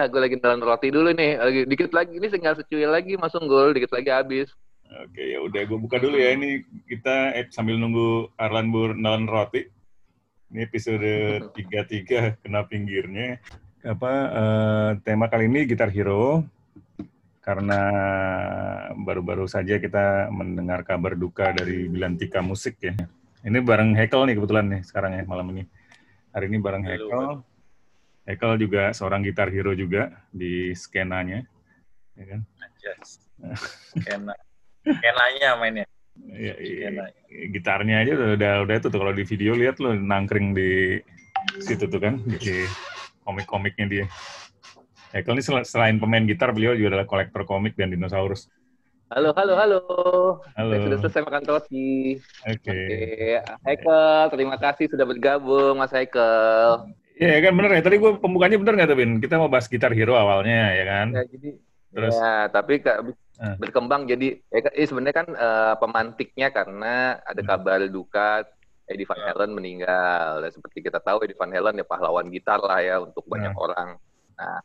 Ya, gue lagi jalan roti dulu nih. Lagi dikit lagi ini tinggal secuil lagi masuk gol, dikit lagi habis. Oke, ya udah gue buka dulu ya. Ini kita eh, sambil nunggu Arlan Bur nalan roti. Ini episode 33 kena pinggirnya. Apa eh, tema kali ini Gitar Hero karena baru-baru saja kita mendengar kabar duka dari Bilantika Musik ya. Ini bareng Hekel nih kebetulan nih sekarang ya malam ini. Hari ini bareng Hekel. Hekel juga seorang gitar hero juga di skenanya, ya kan? Yes. Skena. Skenanya mainnya. Ya, gitarnya aja udah udah itu tuh kalau di video lihat lo nangkring di situ tuh kan di komik-komiknya dia. Hekel ini selain pemain gitar beliau juga adalah kolektor komik dan dinosaurus. Halo, halo, halo. Halo. Saya sudah selesai makan roti. Oke. Okay. Oke, Hekel, terima kasih sudah bergabung, Mas Hekel. Iya kan bener ya. Tadi gue pembukanya bener nggak tuh Bin? Kita mau bahas gitar hero awalnya ya kan. Ya, jadi Terus, ya, tapi uh. berkembang jadi eh, sebenarnya kan uh, pemantiknya karena ada hmm. kabar duka Eddie Van ya. Halen meninggal. Dan seperti kita tahu Eddie Van Halen ya pahlawan gitar lah ya untuk banyak uh. orang. Nah,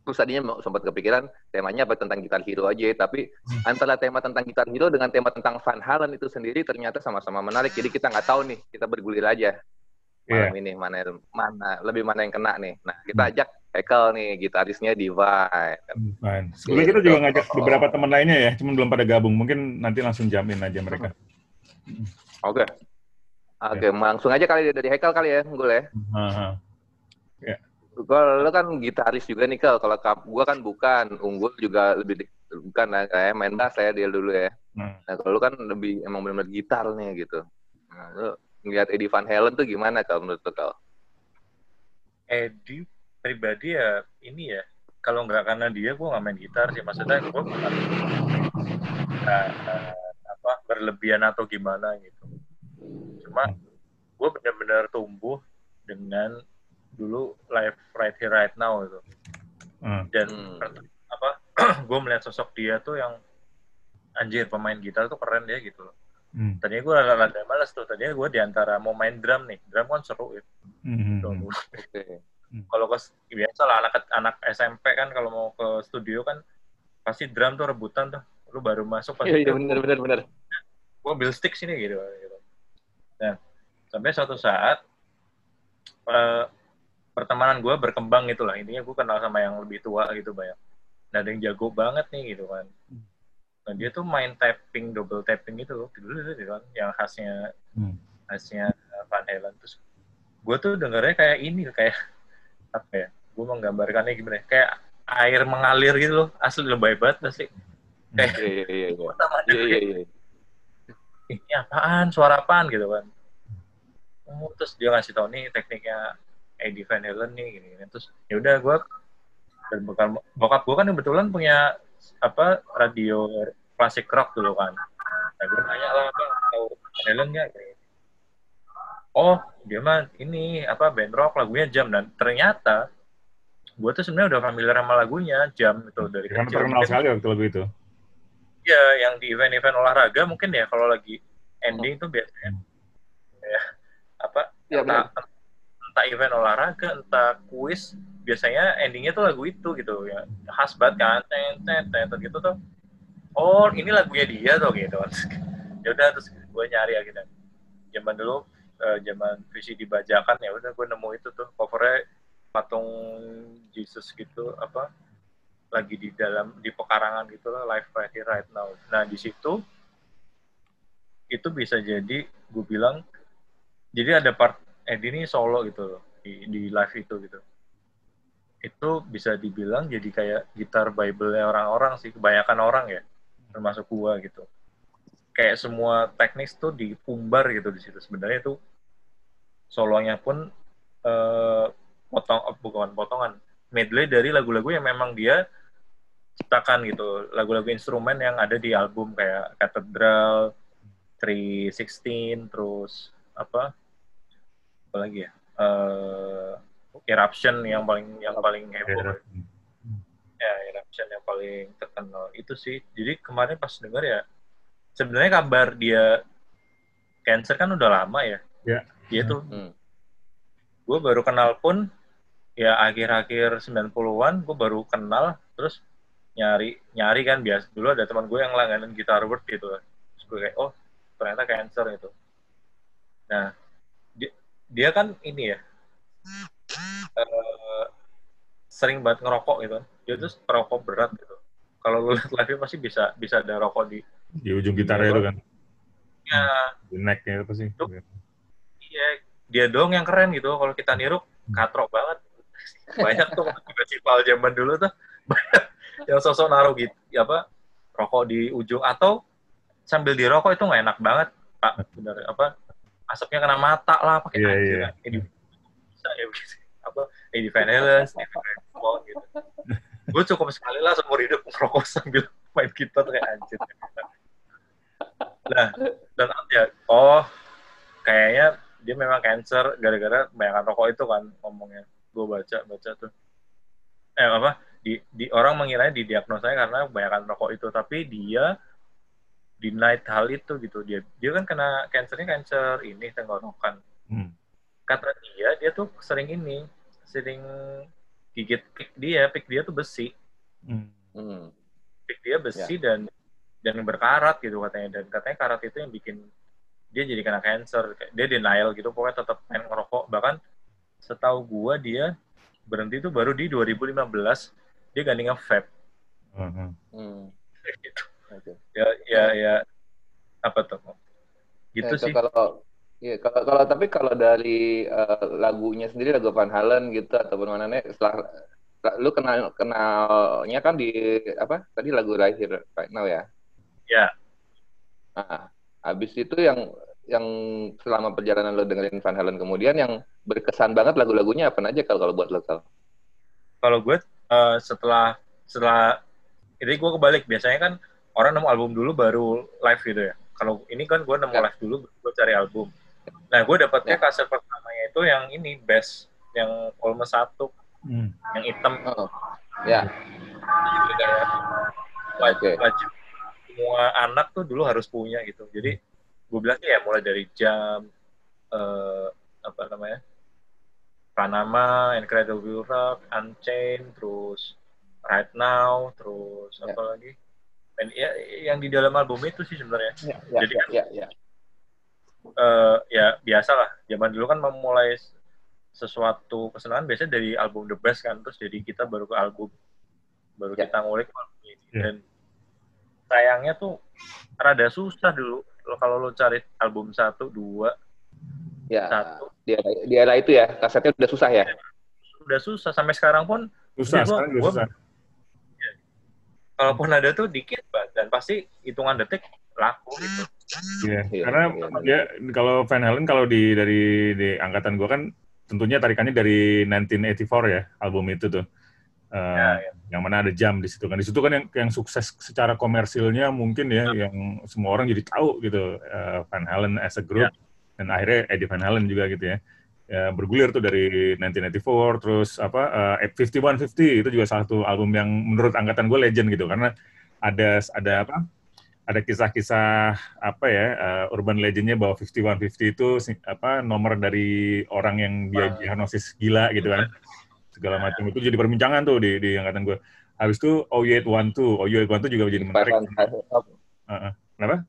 terus tadinya sempat kepikiran temanya apa tentang gitar hero aja, tapi hmm. antara tema tentang gitar hero dengan tema tentang Van Halen itu sendiri ternyata sama-sama menarik. Jadi kita nggak tahu nih, kita bergulir aja malam yeah. ini mana mana lebih mana yang kena nih. Nah kita hmm. ajak Hekel nih gitarisnya Divine. Divine. Sebelumnya kita juga ngajak beberapa teman lainnya ya, cuma belum pada gabung. Mungkin nanti langsung jamin aja mereka. Oke. Okay. Oke, okay, ya. langsung aja kali dari Hekel kali ya, Nggul ya. Uh-huh. Ya. Kalau lo kan gitaris juga nih, Kel. Kalau gue kan bukan. Unggul juga lebih bukan lah. Kayak main bass ya dia dulu ya. Hmm. Nah, kalau lo kan lebih emang benar-benar gitar nih gitu. Nah, lo ngeliat Eddie Van Halen tuh gimana kalau menurut lo kal? Eddie pribadi ya ini ya kalau nggak karena dia gue nggak main gitar sih maksudnya gue bukan uh, apa berlebihan atau gimana gitu cuma gue benar-benar tumbuh dengan dulu live right here right now itu hmm. dan hmm. apa gue melihat sosok dia tuh yang anjir pemain gitar tuh keren dia gitu loh Hmm. Tadinya gue rada malas tuh. Tadinya gue di antara mau main drum nih. Drum kan seru ya. Hmm. Okay. Hmm. Kalau ke biasa lah anak anak SMP kan kalau mau ke studio kan pasti drum tuh rebutan tuh. Lu baru masuk pasti. Iya, iya benar benar benar. Gue build stick sini gitu, gitu. Nah, sampai suatu saat uh, pertemanan gue berkembang gitu lah. Intinya gue kenal sama yang lebih tua gitu banyak. Nah, ada yang jago banget nih gitu kan. Hmm Nah, dia tuh main tapping, double tapping itu loh, dulu gitu kan, yang khasnya hmm. khasnya Van Halen. Terus gue tuh dengarnya kayak ini, kayak apa ya? Gue menggambarkannya gimana? Kayak air mengalir gitu loh, asli lebay banget pasti. Hmm. Kayak iya iya iya. Iya iya iya. Ini apaan? Suara apaan gitu kan? Oh, terus dia ngasih tau nih tekniknya Eddie Van Halen nih gini, gini. terus ya udah gue dan bokap bokap gue kan kebetulan punya apa radio klasik rock dulu kan. Nah, gue nanya lah apa tahu Helen nggak? Oh dia mah ini apa band rock lagunya jam. Dan ternyata gue tuh sebenarnya udah familiar sama lagunya jam itu dari Kan terkenal sekali waktu lagu itu. Iya, yang di event-event olahraga mungkin ya kalau lagi ending itu biasanya. Ya apa ya, entah, entah event olahraga, entah kuis, biasanya endingnya tuh lagu itu gitu ya khas banget kan ten ten ten gitu tuh oh ini lagunya dia tuh gitu. Ya udah terus gue nyari ya gitu zaman dulu uh, zaman dibajakan ya udah gue nemu itu tuh covernya patung Jesus gitu apa lagi di dalam di pekarangan gitu lah live right here right now. Nah di situ itu bisa jadi gue bilang jadi ada part Edi ini solo gitu loh di, di live itu gitu. Itu bisa dibilang jadi kayak gitar Bible-nya orang-orang sih, kebanyakan orang ya, termasuk gua gitu. Kayak semua teknis tuh dipumbar gitu di situ. Sebenarnya itu solonya pun eh, potong eh, bukan potongan, medley dari lagu-lagu yang memang dia ciptakan gitu, lagu-lagu instrumen yang ada di album kayak Cathedral, 316, terus apa? Apa lagi ya? Uh, eruption yang paling yang paling heboh ya yang paling terkenal itu sih. Jadi kemarin pas denger ya sebenarnya kabar dia cancer kan udah lama ya? Ya. Dia tuh. Hmm. gue baru kenal pun ya akhir-akhir 90-an gue baru kenal terus nyari nyari kan biasa dulu ada teman gue yang langganan gitar word gitu. Terus gue kayak oh ternyata cancer itu nah dia, dia kan ini ya uh, sering banget ngerokok gitu dia tuh perokok berat gitu. Kalau lu lihat live pasti bisa bisa ada rokok di di ujung gitarnya itu kan? Ya di necknya itu pasti. Iya. Dia dong yang keren gitu. Kalau kita niru hmm. katrok banget. Banyak tuh festival zaman dulu tuh. Banyak yang sosok naruh gitu ya apa rokok di ujung. Atau sambil dirokok itu nggak enak banget pak. Benar apa asapnya kena mata lah pakai yeah, aja yeah. ini bisa ya apa ini Van Halen gitu gue cukup sekali lah seumur hidup merokok sambil main gitar kayak anjir nah dan ya oh kayaknya dia memang cancer gara-gara banyak rokok itu kan ngomongnya. Gue baca baca tuh. Eh apa? Di, di orang mengiranya didiagnosanya karena kebanyakan rokok itu tapi dia denied hal itu gitu. Dia dia kan kena cancernya cancer ini tenggorokan. Hmm. kata dia dia tuh sering ini sering gigit pik dia pik dia tuh besi hmm. hmm. pik dia besi ya. dan dan berkarat gitu katanya dan katanya karat itu yang bikin dia jadi kena cancer dia denial gitu pokoknya tetap main ngerokok bahkan setahu gua dia berhenti itu baru di 2015 dia gandingnya vape. Uh-huh. Hmm. gitu. Okay. Ya ya ya apa tuh? Gitu ya, sih. Kalau Iya, kalau, kalau tapi kalau dari uh, lagunya sendiri lagu Van Halen gitu ataupun mana nih setelah lu kenal kenalnya kan di apa tadi lagu Right Here Right Now ya? Ya. Nah, habis itu yang yang selama perjalanan lo dengerin Van Halen kemudian yang berkesan banget lagu-lagunya apa aja kalau kalau buat lo kalau? Kalau gue uh, setelah setelah ini gue kebalik biasanya kan orang nemu album dulu baru live gitu ya. Kalau ini kan gue nemu ya. live dulu, gue cari album. Nah gue dapetnya ya. kaset pertamanya itu yang ini best yang almost satu, hmm. yang hitam. Oh. Ya. Jadi kayak wajib, okay. wajib semua anak tuh dulu harus punya gitu. Jadi gue bilang ya mulai dari jam uh, apa namanya Panama, Incredible Rock, Unchained, terus Right Now, terus ya. apa lagi? Dan ya yang di dalam album itu sih sebenarnya. Ya, ya, Jadi kan ya, ya. Uh, ya biasa lah. Zaman dulu kan memulai sesuatu kesenangan biasanya dari album The Best kan, terus jadi kita baru ke album, baru ya. kita ngulik album ini. Ya. Dan sayangnya tuh rada susah dulu kalau lo cari album satu dua ya satu di era, di era itu ya kasetnya udah susah ya udah susah sampai sekarang pun susah gua, sekarang gua, susah ya, kalaupun ada tuh dikit dan pasti hitungan detik laku gitu yeah. yeah. karena ya kalau Van Halen kalau di dari di angkatan gua kan tentunya tarikannya dari 1984 ya album itu tuh Uh, ya, ya. yang mana ada jam di situ kan di situ kan yang yang sukses secara komersilnya mungkin ya, ya. yang semua orang jadi tahu gitu uh, Van Halen as a group ya. dan akhirnya Eddie Van Halen juga gitu ya. ya bergulir tuh dari 1994 terus apa uh, 5150 itu juga salah satu album yang menurut angkatan gue legend gitu karena ada ada apa ada kisah-kisah apa ya uh, urban legendnya bahwa 5150 itu apa nomor dari orang yang dia diagnosis gila gitu kan segala macam itu jadi perbincangan tuh di di angkatan gue. Habis itu OU812, OU812 juga jadi menarik. Uh, uh. Kenapa?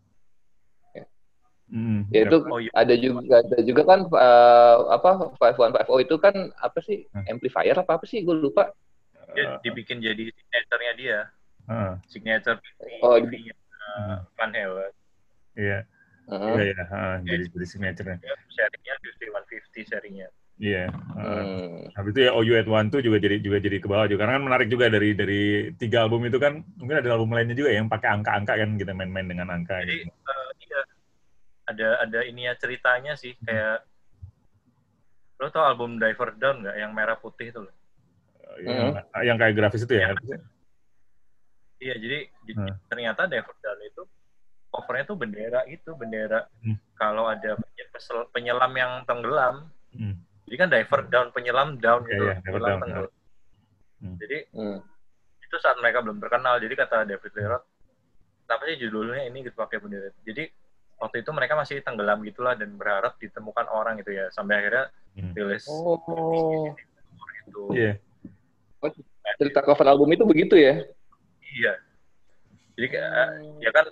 Hmm, ya itu oh, iya. ada juga ada juga kan uh, apa five one five oh itu kan apa sih hmm. amplifier apa apa sih gue lupa. Dia dibikin jadi signaturenya dia. Uh. Signature oh, di, uh, Van Halen. Iya. Iya, iya. Jadi, jadi signature-nya. Serinya 5150 serinya. Iya. Yeah. Uh, Habis itu ya OU at One tuh juga jadi juga jadi ke bawah juga karena kan menarik juga dari dari tiga album itu kan mungkin ada album lainnya juga yang pakai angka-angka kan kita main-main dengan angka. Jadi gitu. uh, iya ada ada ini ya ceritanya sih hmm. kayak lo tau album Diver Down nggak yang merah putih itu loh? Uh, yang, hmm. yang kayak grafis itu ya? ya iya jadi hmm. ternyata Diver Down itu covernya tuh bendera itu bendera hmm. kalau ada penyelam yang tenggelam. Hmm jadi kan diver down, penyelam down gitu. Yeah, yeah, penyelam down. Hmm. Jadi hmm. itu saat mereka belum terkenal. Jadi kata David Lerot, apa sih judulnya ini gitu pakai bendera. Jadi waktu itu mereka masih tenggelam gitulah dan berharap ditemukan orang gitu ya. Sampai akhirnya hmm. rilis. Oh. gitu. Iya. Oh, cerita cover album itu begitu ya? Iya. Jadi ya kan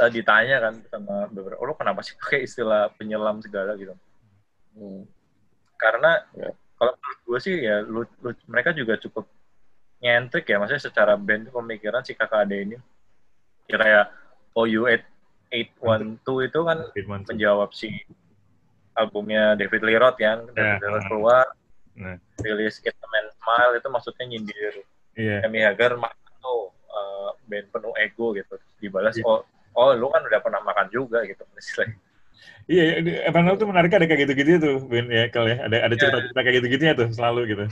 uh, ditanya kan sama beberapa, oh lo kenapa sih pakai istilah penyelam segala gitu? Hmm. Karena ya. kalau menurut gue sih ya lu, lu, mereka juga cukup nyentrik ya, maksudnya secara band pemikiran si kakak ade ini ya kayak OU 812 itu kan menjawab si albumnya David Lee Roth kan, yeah. David Lee Roth keluar, nah. rilis the Man Smile itu maksudnya nyindir yeah. Amy Hagar band penuh ego gitu, dibalas yeah. oh oh lu kan udah pernah makan juga gitu istilahnya. Iya, Evangeline tuh menarik ada kayak gitu-gitu tuh, Ben ya kalau ya ada ada cerita-cerita kayak gitu-gitu ya tuh selalu gitu.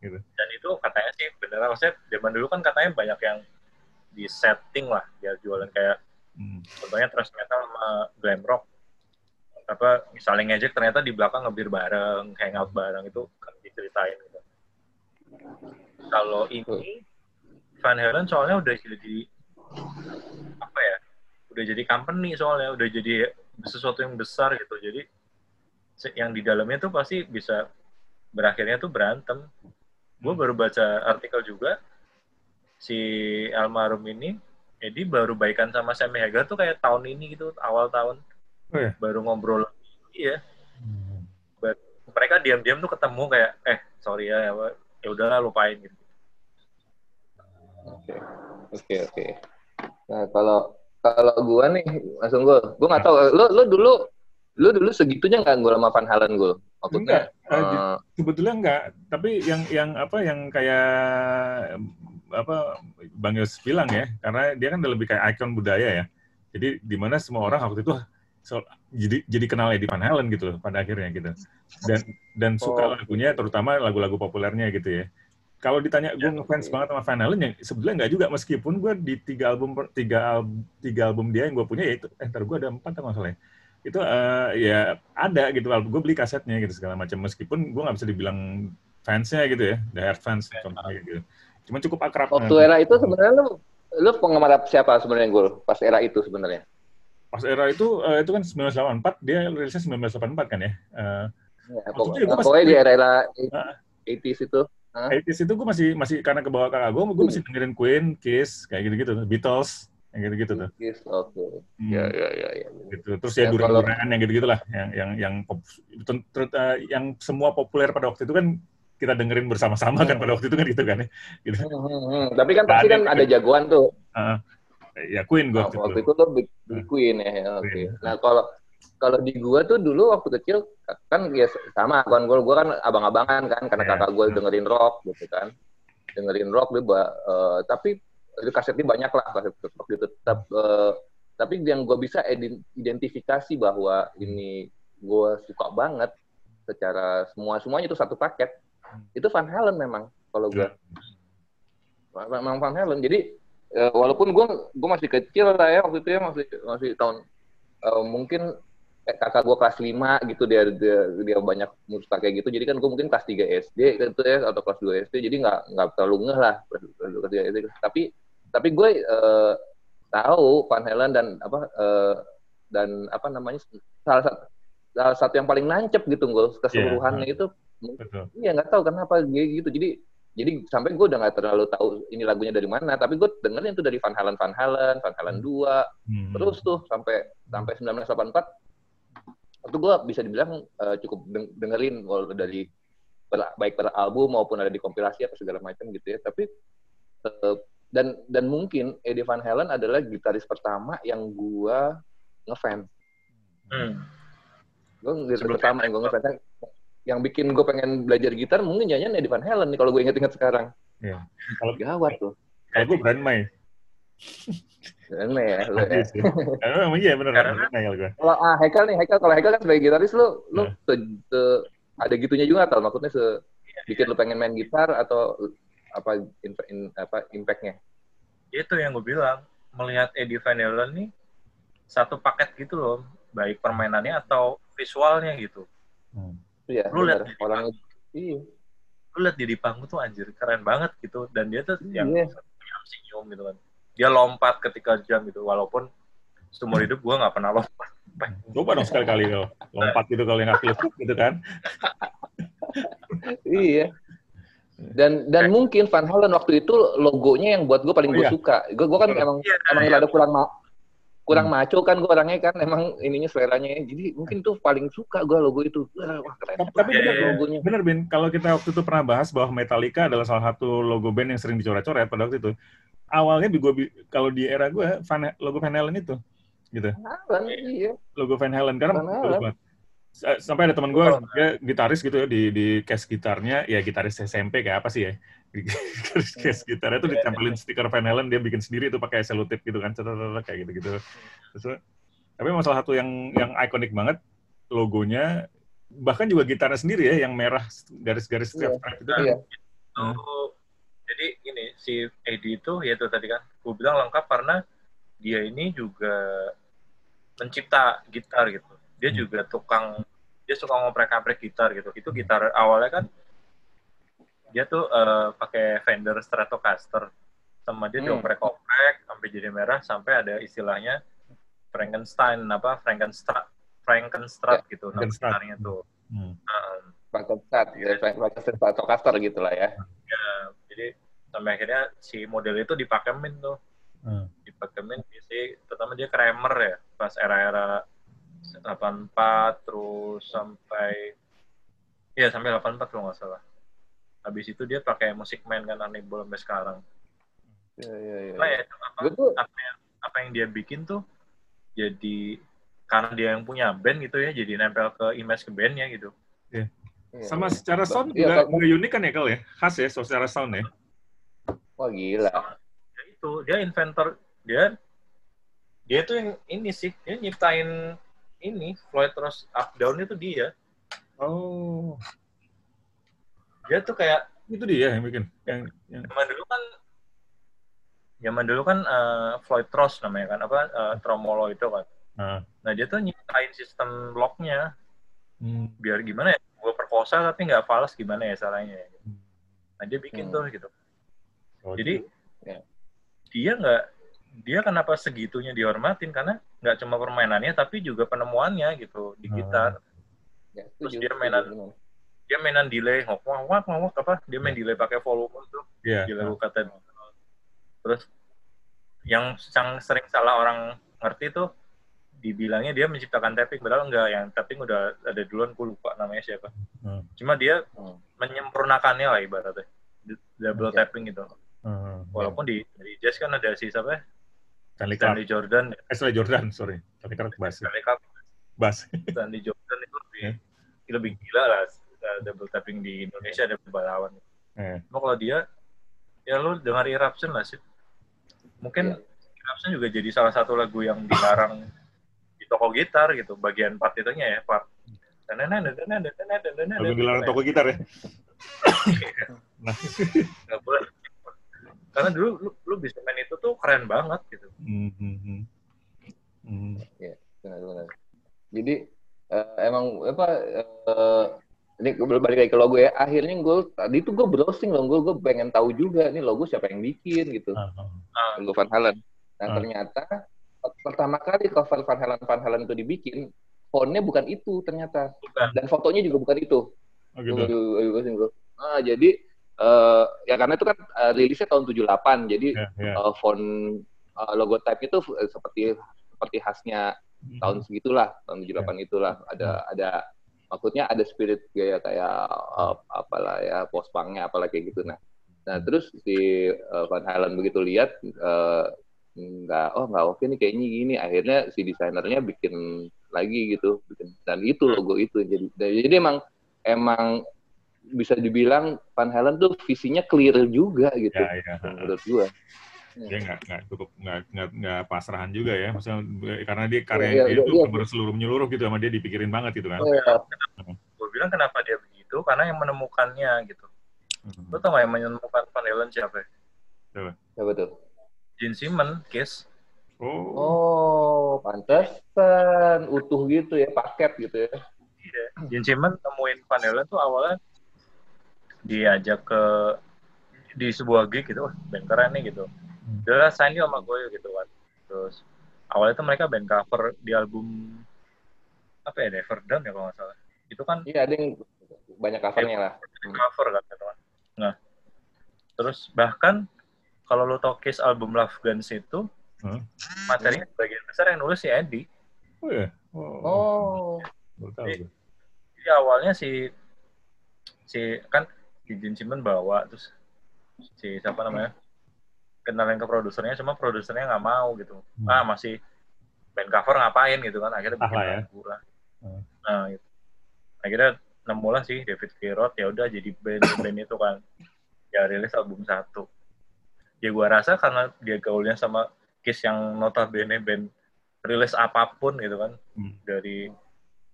gitu. Dan itu katanya sih beneran maksudnya zaman dulu kan katanya banyak yang di setting lah dia jualan kayak hmm. contohnya thrash metal sama glam rock apa misalnya ngejek ternyata di belakang ngebir bareng, hangout bareng itu kan diceritain gitu. Kalau ini Van Halen soalnya udah jadi apa ya udah jadi company soalnya udah jadi sesuatu yang besar gitu. Jadi yang di dalamnya tuh pasti bisa berakhirnya tuh berantem. Gue baru baca artikel juga si almarhum ini Edi baru baikan sama Sammy Hagar tuh kayak tahun ini gitu awal tahun. Oh, ya? baru ngobrol iya. Hmm. mereka diam-diam tuh ketemu kayak eh sorry ya ya udahlah lupain gitu oke oke oke nah kalau kalau gue nih, langsung gue, gue nggak tahu. Lu, lu dulu, lu dulu segitunya nggak gue sama Van Halen gue? Maksudnya, enggak, uh, sebetulnya enggak. Tapi yang yang apa yang kayak apa Bang Yos bilang ya, karena dia kan udah lebih kayak ikon budaya ya. Jadi di mana semua orang waktu itu so, jadi jadi kenal Eddie Van Halen gitu pada akhirnya gitu. Dan dan suka oh. lagunya terutama lagu-lagu populernya gitu ya kalau ditanya gue ya, ngefans banget sama Van Halen, ya sebenarnya nggak juga. Meskipun gue di tiga album tiga album tiga album dia yang gue punya yaitu eh ntar gue ada empat masalahnya itu uh, ya ada gitu gue beli kasetnya gitu segala macam. Meskipun gue nggak bisa dibilang fansnya gitu ya the hard fans ya, contohnya gitu. Cuma cukup akrab. Waktu era itu sebenarnya lu lu penggemar siapa sebenarnya gue pas era itu sebenarnya. Pas era itu uh, itu kan 1984 dia rilisnya 1984 kan ya? Uh, ya, pokoknya, di era-era 80s itu Huh? 80 itu gue masih masih karena ke bawah kakak gue, gue masih dengerin Queen, Kiss, kayak gitu-gitu, Beatles, yang gitu-gitu tuh. Kiss, oke. Okay. Hmm. Ya, ya, ya, ya. Gitu. Terus ya, ya duran-duran yang gitu-gitu lah, yang yang yang pop, uh, yang semua populer pada waktu itu kan kita dengerin bersama-sama kan hmm. kan pada waktu itu kan gitu kan ya. Gitu. Hmm, hmm, hmm. Tapi kan pasti kan ada jagoan tuh. Uh, ya Queen gue nah, waktu, itu. Waktu itu tuh Big Queen ya, oke. Okay. Nah kalau kalau di gua tuh dulu waktu kecil kan ya sama kan gua gua kan abang-abangan kan karena yeah. kakak gua dengerin rock gitu kan dengerin rock dia uh, tapi itu kasetnya banyak lah kaset rock gitu tetap uh, tapi yang gua bisa identifikasi bahwa ini gua suka banget secara semua semuanya itu satu paket itu Van Halen memang kalau gua yeah. memang Van Halen jadi uh, walaupun gua gua masih kecil lah ya waktu itu ya masih masih tahun uh, mungkin kakak gue kelas 5 gitu dia dia, dia banyak musik kayak gitu. Jadi kan gue mungkin kelas 3 SD gitu ya atau kelas 2 SD jadi nggak nggak terlalu ngeh lah kelas 3 SD tapi tapi gue uh, tahu Van Halen dan apa uh, dan apa namanya salah satu salah satu yang paling nancep gitu gue keseluruhannya yeah. itu. iya nggak tahu kenapa gitu. Jadi jadi sampai gue udah nggak terlalu tahu ini lagunya dari mana tapi gue dengerin itu dari Van Halen Van Halen Van Halen 2 hmm. terus tuh sampai sampai 1984 itu gue bisa dibilang uh, cukup dengerin kalau dari per, baik per album maupun ada di kompilasi atau segala macam gitu ya tapi uh, dan dan mungkin Eddie Van Halen adalah gitaris pertama yang gue ngefans hmm. gue gitaris pertama yang gue ngefans yang bikin gue pengen belajar gitar mungkin nyanyian Eddie Van Halen nih kalau gue inget-inget sekarang. Iya. Kalau gawat tuh. Kalau gue Brian May. Aneh ya, lu ya. Emang iya bener. Karena, kalau ah Hekel nih, Hekel kalau Hekel kan sebagai gitaris lu lu nah. te, te, ada gitunya juga atau maksudnya se bikin lu pengen main gitar atau apa in, in, apa impactnya? Itu yang gue bilang melihat Eddie Van Halen nih satu paket gitu loh, baik permainannya atau visualnya gitu. Hmm. Iya. Lu lihat orang iya. Lu lihat di panggung tuh anjir keren banget gitu dan dia tuh iya. yang senyum gitu kan dia lompat ketika jam gitu walaupun seumur hidup gue nggak pernah lompat coba dong sekali-kali lo lompat gitu kalau yang nggak gitu kan iya Dan dan yeah. mungkin Van Halen waktu itu logonya yang buat gue paling oh, gue iya. suka. Gue gue kan emang yeah, emang yeah. ada kurang ma kurang hmm. maco kan gue orangnya kan emang ininya seleranya. Jadi mungkin tuh paling suka gue logo itu. Wah keren tapi bener yeah, logonya. bener bin. Kalau kita waktu itu pernah bahas bahwa Metallica adalah salah satu logo band yang sering dicoret-coret pada waktu itu awalnya gue kalau di era gue Van, logo Van Halen itu gitu. Van Halen iya. Logo Van Halen. Karena Van Halen. Sampai ada teman gue oh. dia gitaris gitu ya di di case gitarnya ya gitaris SMP kayak apa sih ya gitaris case gitarnya tuh ditempelin stiker Van Halen dia bikin sendiri itu pakai selotip gitu kan kayak gitu gitu terus tapi masalah satu yang yang ikonik banget logonya bahkan juga gitarnya sendiri ya yang merah garis-garis strap yeah. itu kan yeah. oh, jadi ini si Eddie itu ya itu tadi kan gue bilang lengkap karena dia ini juga mencipta gitar gitu dia hmm. juga tukang dia suka ngoprek-aprek gitar gitu itu gitar awalnya kan dia tuh uh, pakai Fender Stratocaster sama dia hmm. dioprek-oprek sampai jadi merah sampai ada istilahnya Frankenstein apa Frankenstein Frankenstein ya, gitu namanya tuh hmm. uh, Frankenstein ya, Frankenstein Stratocaster gitu lah ya ya jadi sampai akhirnya si model itu dipakemin tuh hmm. dipakemin sih terutama dia Kramer ya pas era-era 84 terus sampai ya sampai 84 kalau nggak salah. Habis itu dia pakai musik main kan Unable sampai sekarang. Iya iya iya. Nah, ya, apa, apa, yang, apa yang dia bikin tuh jadi karena dia yang punya band gitu ya, jadi nempel ke image ke bandnya gitu. Iya. Yeah. Sama secara sound juga, ya, juga unik kan ya kalau ya, khas ya secara sound ya. Wah gila. Ya itu dia inventor dia dia tuh yang ini sih dia nyiptain ini Floyd terus up down itu dia. Oh. Dia tuh kayak itu dia yang bikin. Yang, yang... Zaman dulu kan zaman dulu kan uh, Floyd Ross namanya kan apa uh, tromolo itu kan. Uh. Nah dia tuh nyiptain sistem locknya. Hmm. Biar gimana ya? Gue perkosa tapi nggak fals gimana ya salahnya. Hmm. Nah dia bikin hmm. tuh gitu. Oh, Jadi ya. dia nggak dia kenapa segitunya dihormatin karena nggak cuma permainannya tapi juga penemuannya gitu di hmm. gitar. Ya, Terus dia mainan ya, dia mainan delay ngok ngok ngok apa dia main ya. delay pakai volume tuh yeah. di lagu kata terus yang yang sering salah orang ngerti tuh dibilangnya dia menciptakan tapping padahal enggak yang tapping udah ada duluan gue lupa namanya siapa hmm. cuma dia hmm. menyempurnakannya lah ibaratnya double okay. tapping gitu hmm. walaupun di di jazz kan ada si siapa? Stanley, Stanley Jordan. Eh, Stanley Jordan, sorry. Stanley Clark bass. Stanley Clark. Bass. Stanley Jordan itu lebih, yeah. lebih gila lah. Double tapping di Indonesia ada beberapa lawan. Yeah. Cuma kalau dia, ya lu dengar Eruption lah sih. Mungkin yeah. Eruption juga jadi salah satu lagu yang dilarang di toko gitar gitu. Bagian part itunya ya, part. Lagu dilarang toko gitar ya? nah. Gak boleh karena dulu lu, lu bisa main itu tuh keren banget gitu mm -hmm. Mm. Ya, benar-benar. Jadi uh, emang apa uh, ini balik lagi ke logo ya. Akhirnya gue tadi tuh gue browsing loh, gue gue pengen tahu juga nih logo siapa yang bikin gitu. Uh, uh. Logo Van Halen. Nah uh. ternyata pertama kali cover Van Halen Van Halen itu dibikin, fontnya bukan itu ternyata. Bukan. Dan fotonya juga bukan itu. Oh, gitu. Nah, jadi uh, ya karena itu kan uh, rilisnya tahun 78 jadi yeah, yeah. Uh, font uh, logo type itu seperti seperti khasnya mm-hmm. tahun segitulah tahun 78 yeah. itulah ada mm-hmm. ada maksudnya ada spirit gaya kayak uh, apalah ya post punknya apalah kayak gitu. Nah nah terus si uh, Van Halen begitu lihat uh, nggak oh nggak oke nih kayaknya gini. Akhirnya si desainernya bikin lagi gitu bikin dan itu logo itu. Jadi jadi emang emang bisa dibilang Van Halen tuh visinya clear juga gitu ya, ya. menurut gua dia nggak nggak cukup nggak nggak nggak pasrahan juga ya. Maksudnya karena dia karya ya, dia itu ya. seluruh menyeluruh gitu sama dia dipikirin banget gitu kan. Oh, ya. gue bilang kenapa dia begitu? Karena yang menemukannya gitu. Hmm. lo tau gak yang menemukan Van Halen siapa? Siapa? Siapa tuh? Gene Simmons Kiss. Oh. Oh pantesan. Utuh gitu ya paket gitu ya. Iya. Gene Simmons temuin Van Halen tuh awalnya diajak ke di sebuah gig gitu, wah band keren nih gitu. Hmm. Dia sign sama gue gitu kan. Terus awalnya tuh mereka band cover di album apa ya, Never Done ya kalau nggak salah. Itu kan Iya, ada yang banyak covernya lah. Cover kan gitu kan. Nah, terus bahkan kalau lo tau case album Love Guns itu hmm? materinya bagian besar yang nulis si Eddie oh ya oh, oh. Jadi, jadi awalnya si si kan si Jin Simon bawa terus si siapa namanya kenalin ke produsernya cuma produsernya nggak mau gitu hmm. ah masih band cover ngapain gitu kan akhirnya bikin ah, ya. kurang hmm. nah gitu. akhirnya nemu lah sih David Kirot ya udah jadi band band itu kan ya rilis album satu ya gua rasa karena dia gaulnya sama Kiss yang notabene band rilis apa pun gitu kan hmm. dari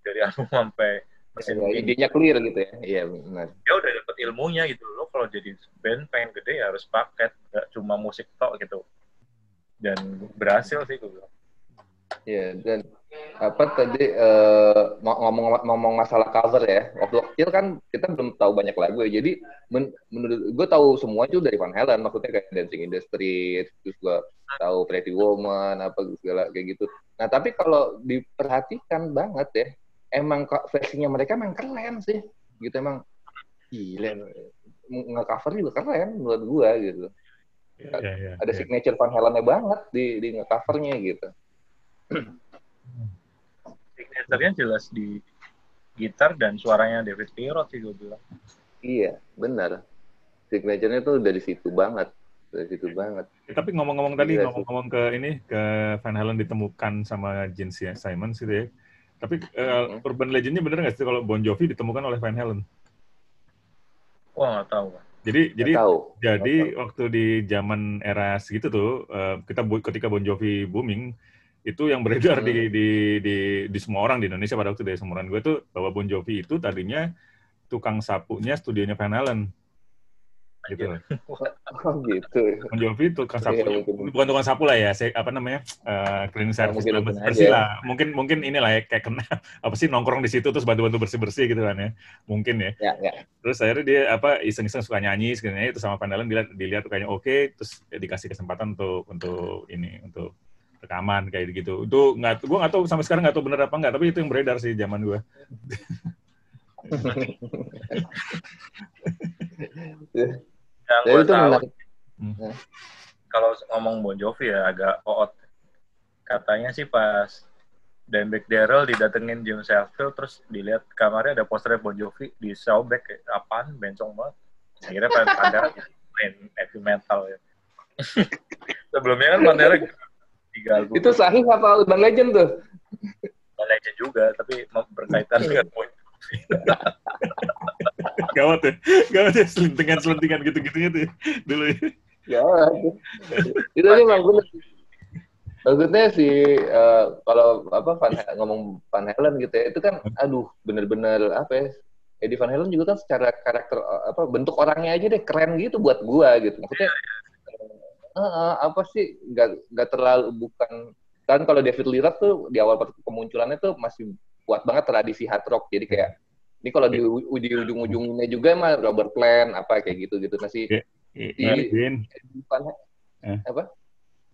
dari album sampai mesin ya, idenya clear gitu ya iya benar ya udah ilmunya gitu lo kalau jadi band pengen gede ya harus paket gak cuma musik tok gitu dan berhasil sih gue bilang Iya, dan apa tadi uh, ngomong ngomong masalah cover ya. Waktu kecil kan kita belum tahu banyak lagu ya. Jadi men, menurut gue tahu semua itu dari Van Halen, maksudnya kayak Dancing in the Street, terus gue tahu Pretty Woman apa segala kayak gitu. Nah, tapi kalau diperhatikan banget ya, emang versinya mereka emang keren sih gitu emang gila nge-cover juga keren menurut gua gitu yeah, yeah, yeah, ada yeah. signature Van Halen banget di di nge-covernya gitu signaturenya jelas di gitar dan suaranya David Pirot sih gue bilang iya benar signaturenya tuh dari situ banget dari situ banget. Tapi ngomong-ngomong tadi, ngomong-ngomong ke ini, ke Van Halen ditemukan sama Gene Simons gitu ya. Tapi uh, urban legendnya bener nggak sih kalau Bon Jovi ditemukan oleh Van Halen? Wah nggak tahu. Jadi gak jadi tahu. jadi tahu. waktu di zaman era segitu tuh uh, kita ketika Bon Jovi booming itu yang beredar hmm. di, di di di semua orang di Indonesia pada waktu dari semuran gue tuh bahwa Bon Jovi itu tadinya tukang sapunya studionya Van Halen gitu. Oh gitu. Bon Jovi tukang sapu, ya, bukan tukang sapu lah ya, saya, apa namanya uh, cleaning service ya, mungkin bersih lah. Mungkin mungkin inilah ya kayak kena apa sih nongkrong di situ terus bantu-bantu bersih-bersih gitu kan ya, mungkin ya. ya, ya. Terus akhirnya dia apa iseng-iseng suka nyanyi sebenarnya itu sama Pandalan dilihat dilihat kayaknya oke, okay, terus ya, dikasih kesempatan untuk untuk ini untuk rekaman kayak gitu. Itu nggak, gue nggak tahu sampai sekarang nggak tahu bener apa nggak, tapi itu yang beredar sih zaman gue. yang gue tahu hmm. Ya. kalau ngomong Bon Jovi ya agak oot. Katanya sih pas Dimebag Daryl didatengin Jim Sheffield terus dilihat kamarnya ada posternya Bon Jovi di sobek kayak apaan? Bencong banget. Akhirnya pada pada main heavy metal ya. Sebelumnya kan Pantera tiga album. Itu sahih apa Urban Legend tuh? Urban Legend juga tapi berkaitan dengan Bon Gawat ya. Gawat ya selentingan-selentingan gitu-gitunya tuh dulu ya. Gawat. Itu sih emang bener. Maksudnya si uh, kalau apa Van, ngomong Van Halen gitu ya, itu kan aduh bener-bener apa ya Eddie Van Halen juga kan secara karakter apa bentuk orangnya aja deh keren gitu buat gua gitu. Maksudnya uh, apa sih nggak nggak terlalu bukan kan kalau David Lillard tuh di awal kemunculannya tuh masih kuat banget tradisi hard rock. Jadi kayak ini kalau di, di ujung-ujungnya juga mah Robert Plant apa kayak gitu gitu masih yeah. yeah. yeah. apa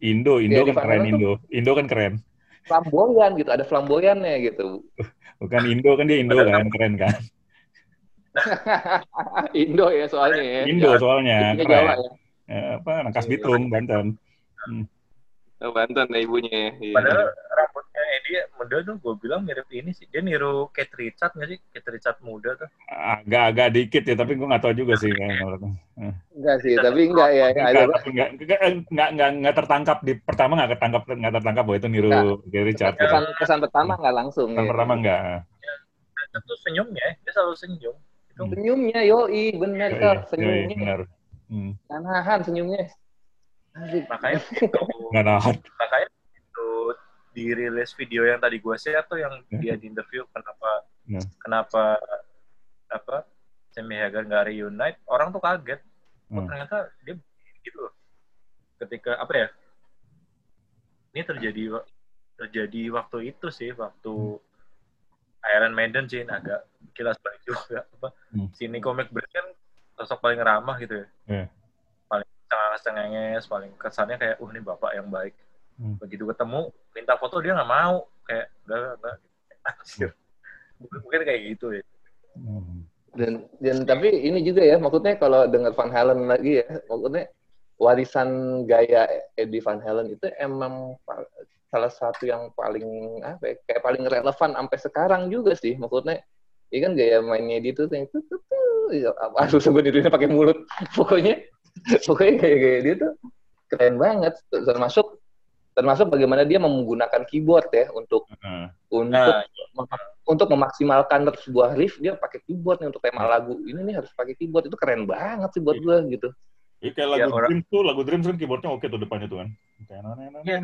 Indo Indo ya, kan keren Indo Indo kan keren flamboyan gitu ada flamboyannya gitu bukan Indo kan dia Indo kan keren kan Indo ya soalnya ya Indo soalnya keren Jawa, ya. ya, apa Nangkas Bitung Banten hmm. Oh, Banten ya ibunya. Iya. Padahal rambutnya Edi model tuh gue bilang mirip ini sih. Dia niru Kate Richard nggak sih? Kate Richard muda tuh. Agak-agak dikit ya, tapi gue nggak tahu juga sih. enggak sih, tapi enggak ya. Enggak, ada. enggak, enggak, enggak, tertangkap di pertama enggak ketangkap enggak tertangkap bahwa itu niru Kate Richard. Kesan, kesan pertama enggak langsung. Kesan ya. pertama enggak. Ya, itu senyumnya, dia selalu senyum. Itu hmm. senyumnya, yoi, benar tuh senyumnya. Benar. Hmm. Nahan senyumnya makanya itu makanya dirilis video yang tadi gue share tuh yang yeah. dia di interview kenapa yeah. kenapa apa Sammy Hagar nggak reunite orang tuh kaget oh, hmm. ternyata dia gitu loh ketika apa ya ini terjadi terjadi waktu itu sih waktu hmm. Iron Maiden sih agak kilas balik juga apa hmm. sini komik Brand kan sosok paling ramah gitu ya yeah cengenges paling kesannya kayak uh ini bapak yang baik hmm. begitu ketemu minta foto dia nggak mau kayak enggak enggak anjir hmm. mungkin kayak gitu ya hmm. Dan dan tapi ini juga ya, maksudnya kalau dengar Van Halen lagi ya, maksudnya warisan gaya Eddie Van Halen itu emang salah satu yang paling apa ya, kayak paling relevan sampai sekarang juga sih. Maksudnya, ini kan gaya mainnya dia tuh, itu tuh, aduh sebenarnya pakai mulut. Pokoknya, pokoknya kayak gaya dia tuh keren banget. Termasuk termasuk bagaimana dia menggunakan keyboard ya untuk uh, untuk nah, iya. untuk memaksimalkan sebuah riff dia pakai keyboard nih untuk tema lagu ini nih harus pakai keyboard itu keren banget sih buat gue gitu Iya kayak lagu ya, orang... Dreams tuh, lagu Dreams kan keyboardnya oke tuh depannya tuh kan. Iya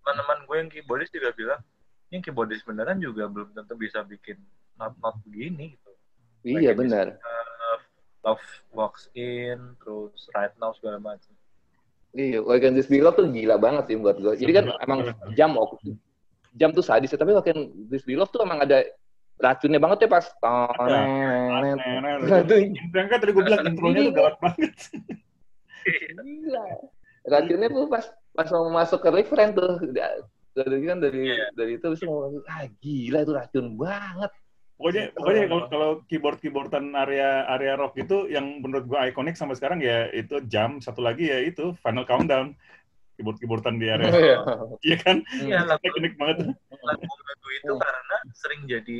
teman-teman gue yang keyboardis juga bilang, ini keyboardis beneran juga belum tentu bisa bikin not-not begini gitu. Iya benar. Uh, love walks in, terus right now segala macam. Iya, Be Love tuh gila banget sih buat gue. Jadi kan emang jam jam tuh sadis ya, tapi Be Love tuh emang ada racunnya banget ya pas. Yang tadi gue bilang intronya tuh gawat banget. Gila. Racunnya tuh pas pas mau masuk ke referen tuh. Dari kan dari dari itu bisa ngomong, ah gila itu racun banget pokoknya pokoknya kalau kalau keyboard keyboardan area area rock itu yang menurut gua ikonik sampai sekarang ya itu jam satu lagi ya itu final countdown. Keyboard keyboardan di area oh, iya. iya kan? Iya lagu ikonik banget. lagu-lagu itu karena sering jadi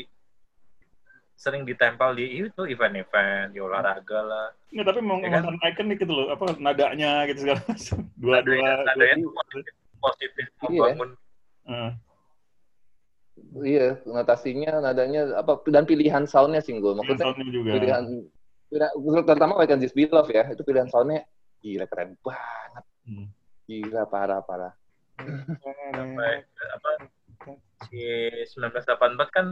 sering ditempel di itu event-event di olahraga lah. Nggak, tapi memang ya kan? ikonik gitu loh. Apa nadanya gitu segala dua dua nadanya, dua, positif iya. membangun uh Iya, notasinya, nadanya apa dan pilihan soundnya sih gue. Maksudnya pilihan juga. Pilihan, pilihan terutama This Be Love ya, itu pilihan soundnya gila keren banget. Hmm. Gila parah parah. Sampai apa si 1984 kan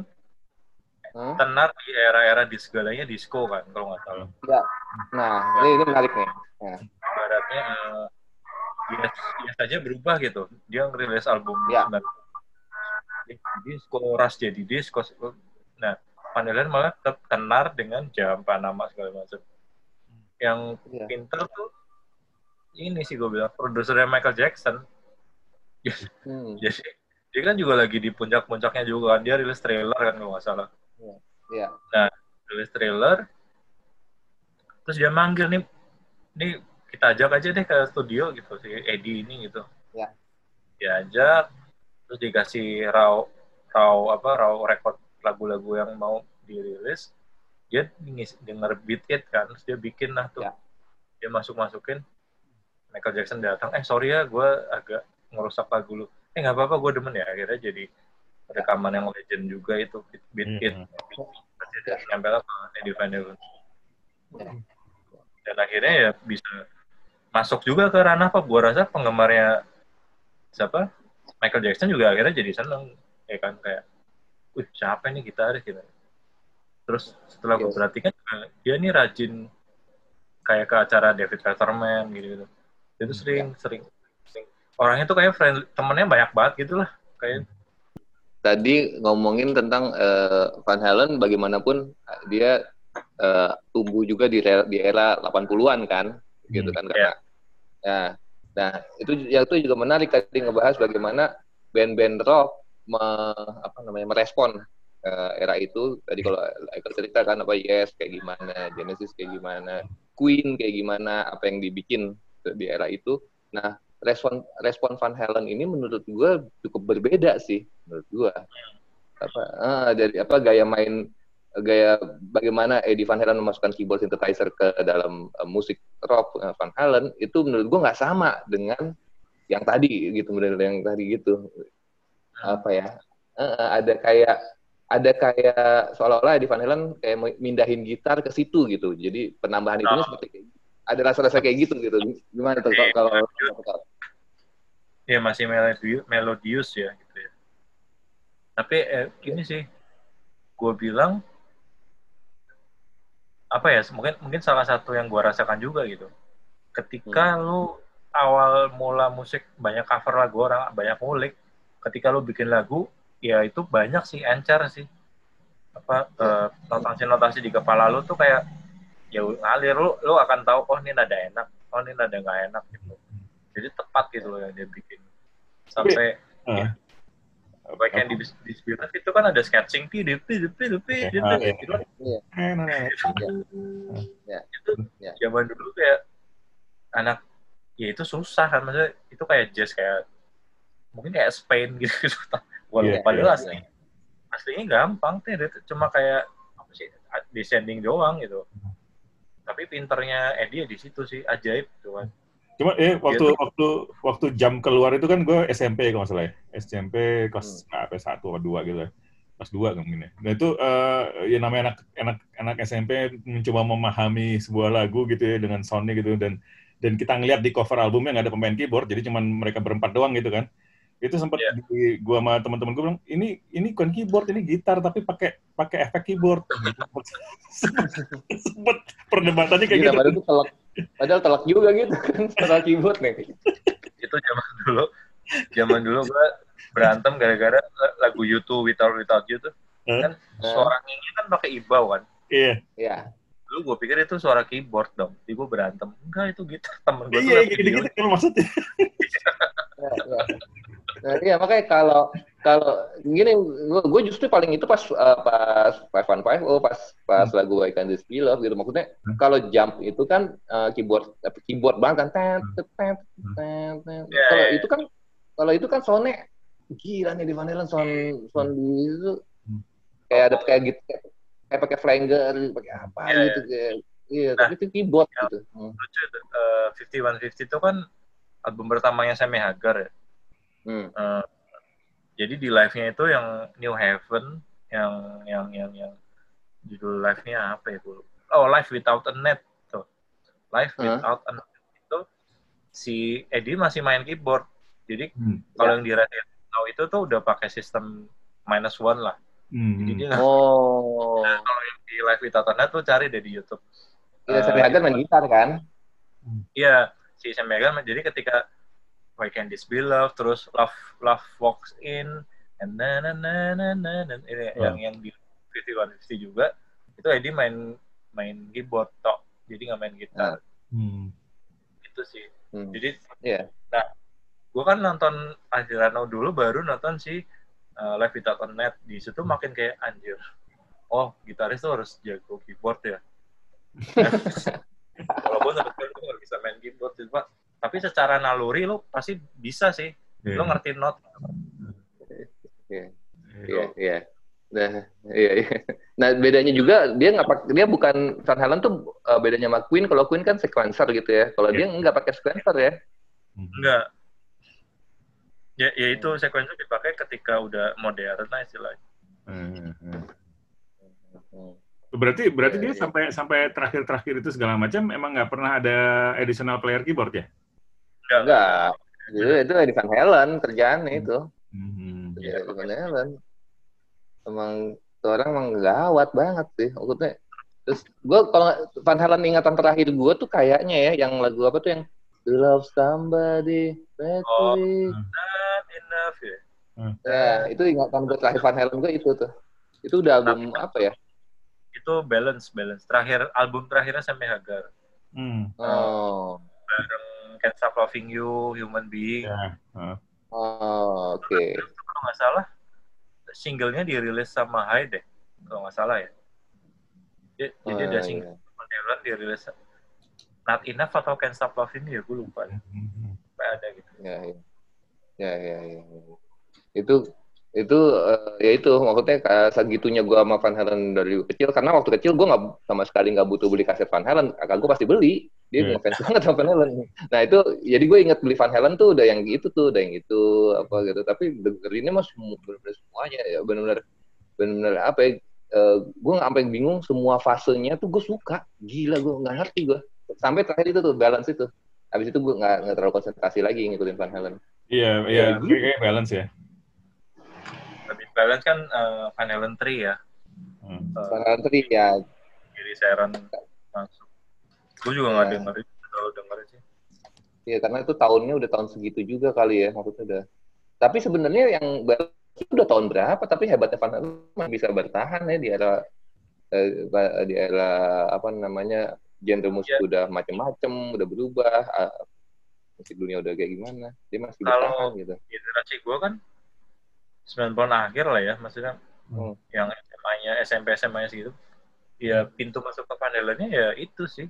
hmm? tenar di era-era di segalanya disco kan kalau nggak salah. Ya. Nah, ya. ini, ini menarik nih. Ya. Baratnya uh, bias, bias aja berubah gitu. Dia ngerilis album ya disco ras jadi disco nah Pandelan malah tetap tenar dengan jam Panama segala macam yang yeah. pinter tuh ini sih gue bilang produsernya Michael Jackson hmm. jadi dia kan juga lagi di puncak-puncaknya juga kan dia rilis trailer kan kalau nggak salah yeah. Yeah. nah rilis trailer terus dia manggil nih nih kita ajak aja deh ke studio gitu si Eddie ini gitu yeah. diajak terus dikasih raw raw apa raw record lagu-lagu yang mau dirilis dia denger beat it kan terus dia bikin lah tuh. Ya. dia masuk masukin Michael Jackson datang eh sorry ya gue agak ngerusak lagu lu. Eh nggak apa-apa gue demen ya. Akhirnya jadi rekaman yang legend juga itu beat, it. Mm -hmm. nyampe lah Eddie Van Halen. Dan akhirnya ya bisa masuk juga ke ranah apa? Gue rasa penggemarnya siapa Michael Jackson juga akhirnya jadi seneng ya kan kayak, wih siapa ini gitaris gitu. Terus setelah gue perhatikan dia nih rajin kayak ke acara David Letterman gitu gitu. Dia tuh sering ya. sering, sering orangnya tuh kayak friend temennya banyak banget gitu lah kayak. Tadi ngomongin tentang uh, Van Halen bagaimanapun dia uh, tumbuh juga di di era 80-an kan gitu kan karena ya nah itu yang itu juga menarik tadi ngebahas bagaimana band-band rock me, apa namanya merespon uh, era itu. Tadi kalau Michael cerita kan apa Yes kayak gimana Genesis kayak gimana Queen kayak gimana apa yang dibikin di era itu. Nah respon respon Van Halen ini menurut gue cukup berbeda sih menurut gue apa uh, dari apa gaya main gaya bagaimana Eddie Van Halen memasukkan keyboard synthesizer ke dalam uh, musik rock uh, Van Halen itu menurut gue nggak sama dengan yang tadi gitu menurut yang tadi gitu. Apa ya? Uh, ada kayak ada kayak seolah-olah Eddie Van Halen kayak mindahin gitar ke situ gitu. Jadi penambahan itu seperti ada rasa-rasa kayak gitu gitu. Gimana tuh kalau ya masih melodius, melodius ya gitu ya. Tapi eh, gini sih gue bilang apa ya mungkin mungkin salah satu yang gue rasakan juga gitu. Ketika hmm. lu awal mula musik banyak cover lagu orang banyak ngulik ketika lu bikin lagu ya itu banyak sih encer sih. Apa uh, notasi-notasi di kepala lu tuh kayak ya ngalir lu lu akan tahu oh ini nada enak oh ini nada nggak enak gitu. Jadi tepat gitu loh yang dia bikin. Sampai uh. ya, Yang di Disabilitas itu kan ada sketching di di di di di itu zaman dulu kayak anak ya itu susah kan maksudnya itu kayak jazz kayak mungkin kayak Spain gitu walaupun yeah, padahal yeah, asli yeah. aslinya gampang tuh cuma kayak apa sih descending doang gitu tapi pinternya Eddie ya di situ sih ajaib tuh kan Cuma eh waktu gitu. waktu waktu jam keluar itu kan gue SMP kalau nggak salah ya. SMP kelas hmm. apa satu atau dua gitu ya. Kelas dua kan mungkin ya. Nah itu uh, ya namanya anak anak anak SMP mencoba memahami sebuah lagu gitu ya dengan soundnya gitu dan dan kita ngeliat di cover albumnya nggak ada pemain keyboard jadi cuma mereka berempat doang gitu kan itu sempat yeah. di gua sama teman-teman gue bilang ini ini bukan keyboard ini gitar tapi pakai pakai efek keyboard. Sempat perdebatannya kayak Gila, gitu. telak, padahal telak juga gitu kan setelah keyboard nih. Itu zaman dulu zaman dulu gua berantem gara-gara lagu YouTube Without Without You tuh. Huh? kan suara ini kan pakai ibau kan? Iya. Yeah. iya Lu gue pikir itu suara keyboard dong. Jadi gue berantem. Enggak, itu gitar temen gue. Iya, gitu-gitu kan maksudnya. ya, ya. Nah, iya makanya kalau kalau gini gue justru paling itu pas uh, pas five one five oh pas pas hmm. lagu I Can This Be Love gitu maksudnya hmm. kalau jump itu kan uh, keyboard keyboard banget kan ten ten ten ten, ten. Yeah, kalau yeah. itu kan kalau itu kan soundnya gila nih di Van Halen sound sound di itu hmm. kayak ada kayak gitu kayak pakai flanger pakai apa yeah, gitu yeah. kayak iya nah, tapi itu keyboard ya, gitu lucu itu uh, fifty one fifty itu kan album pertamanya Sammy Hagar ya Hmm. Uh, jadi di live-nya itu yang New Heaven, yang yang yang yang judul live-nya apa ya dulu? Oh, Live Without a Net tuh. Live uh. Without a Net itu si Eddie masih main keyboard. Jadi hmm. kalau ya. yang di Radio tahu itu tuh udah pakai sistem minus one lah. Hmm. Jadi dia oh. Nah, kalau yang di Live Without a Net tuh cari deh di YouTube. Iya, uh, Sammy Hagar main gitar kan? Iya, si Sammy Hagar jadi ketika Why Can't This Be Love, terus Love Love Walks In, and na na na na na, na ini oh. yang yang di Fifty One Fifty juga itu Eddie main main keyboard tok, jadi nggak main gitar. Hmm. Itu sih. Hmm. Jadi, yeah. nah, gue kan nonton Adriano dulu, baru nonton si uh, Live Without a Net. Di situ hmm. makin kayak anjir. Oh, gitaris tuh harus jago keyboard ya. Kalau gue nggak bisa main keyboard, pak. Tapi secara naluri lo pasti bisa sih. Yeah. lo ngerti not. Iya. Iya iya. Nah iya iya. Nah bedanya juga dia nggak dia bukan Van Halen tuh uh, bedanya sama Queen. Kalau Queen kan sequencer gitu ya. Kalau yeah. dia nggak pakai sequencer ya. Enggak ya, ya itu sequencer dipakai ketika udah modern lah istilahnya hmm. hmm. Berarti berarti yeah, dia yeah. sampai sampai terakhir-terakhir itu segala macam emang nggak pernah ada additional player keyboard ya? Enggak. Itu, itu Eddie Van Halen kerjaannya itu. Hmm. Ya, Van Halen. Emang tuh orang emang gawat banget sih. Maksudnya, terus gue kalau Van Halen ingatan terakhir gue tuh kayaknya ya, yang lagu apa tuh yang Love Somebody, Oh, not enough ya. Hmm. Ya, itu ingatan gue terakhir Van Halen gue itu tuh. Itu udah album nah, apa ya? Itu balance, balance. Terakhir album terakhirnya sampai Hagar. Hmm. Oh. Bareng Can't Stop Loving You, Human Being. Yeah. Uh. Oh, oke. Okay. Kalau nggak salah, singlenya dirilis sama Hyde deh, kalau nggak salah ya. Jadi, oh, jadi ada single iya. dirilis Not Enough atau Can't Stop Loving You, ya gue lupa. Mm-hmm. ada gitu. Ya, ya. Ya, ya, ya. Itu itu uh, ya itu maksudnya uh, segitunya gue sama Van Halen dari kecil karena waktu kecil gue nggak sama sekali nggak butuh beli kaset Van Halen kakak gue pasti beli. Dia yeah. ngefans banget sama Van Halen. Nah itu jadi gue inget beli Van Halen tuh udah yang gitu tuh udah yang gitu apa gitu. Tapi dengerinnya mas benar-benar semuanya ya benar-benar benar-benar apa ya uh, gue nggak sampai bingung semua fasenya tuh gue suka. Gila gue nggak ngerti gue sampai terakhir itu tuh balance itu. Habis itu gue nggak terlalu konsentrasi lagi ngikutin Van Halen iya iya gitu. kayak balance ya lebih balance kan uh, Van Halen 3 ya hmm. uh, Van Halen 3 ya jadi Sharon masuk gue juga nggak ya. dengerin kalau dengerin sih Iya karena itu tahunnya udah tahun segitu juga kali ya maksudnya udah. Tapi sebenarnya yang itu udah tahun berapa? Tapi hebatnya Van Halen bisa bertahan ya di era eh, di era apa namanya genre musik ya. udah macem-macem, udah berubah, musik dunia udah kayak gimana, dia masih Kalau bertahan gitu. Generasi gue kan sembilan puluh akhir lah ya maksudnya hmm. yang SMA-nya SMP SMA-nya segitu ya pintu masuk ke Van Halen-nya ya itu sih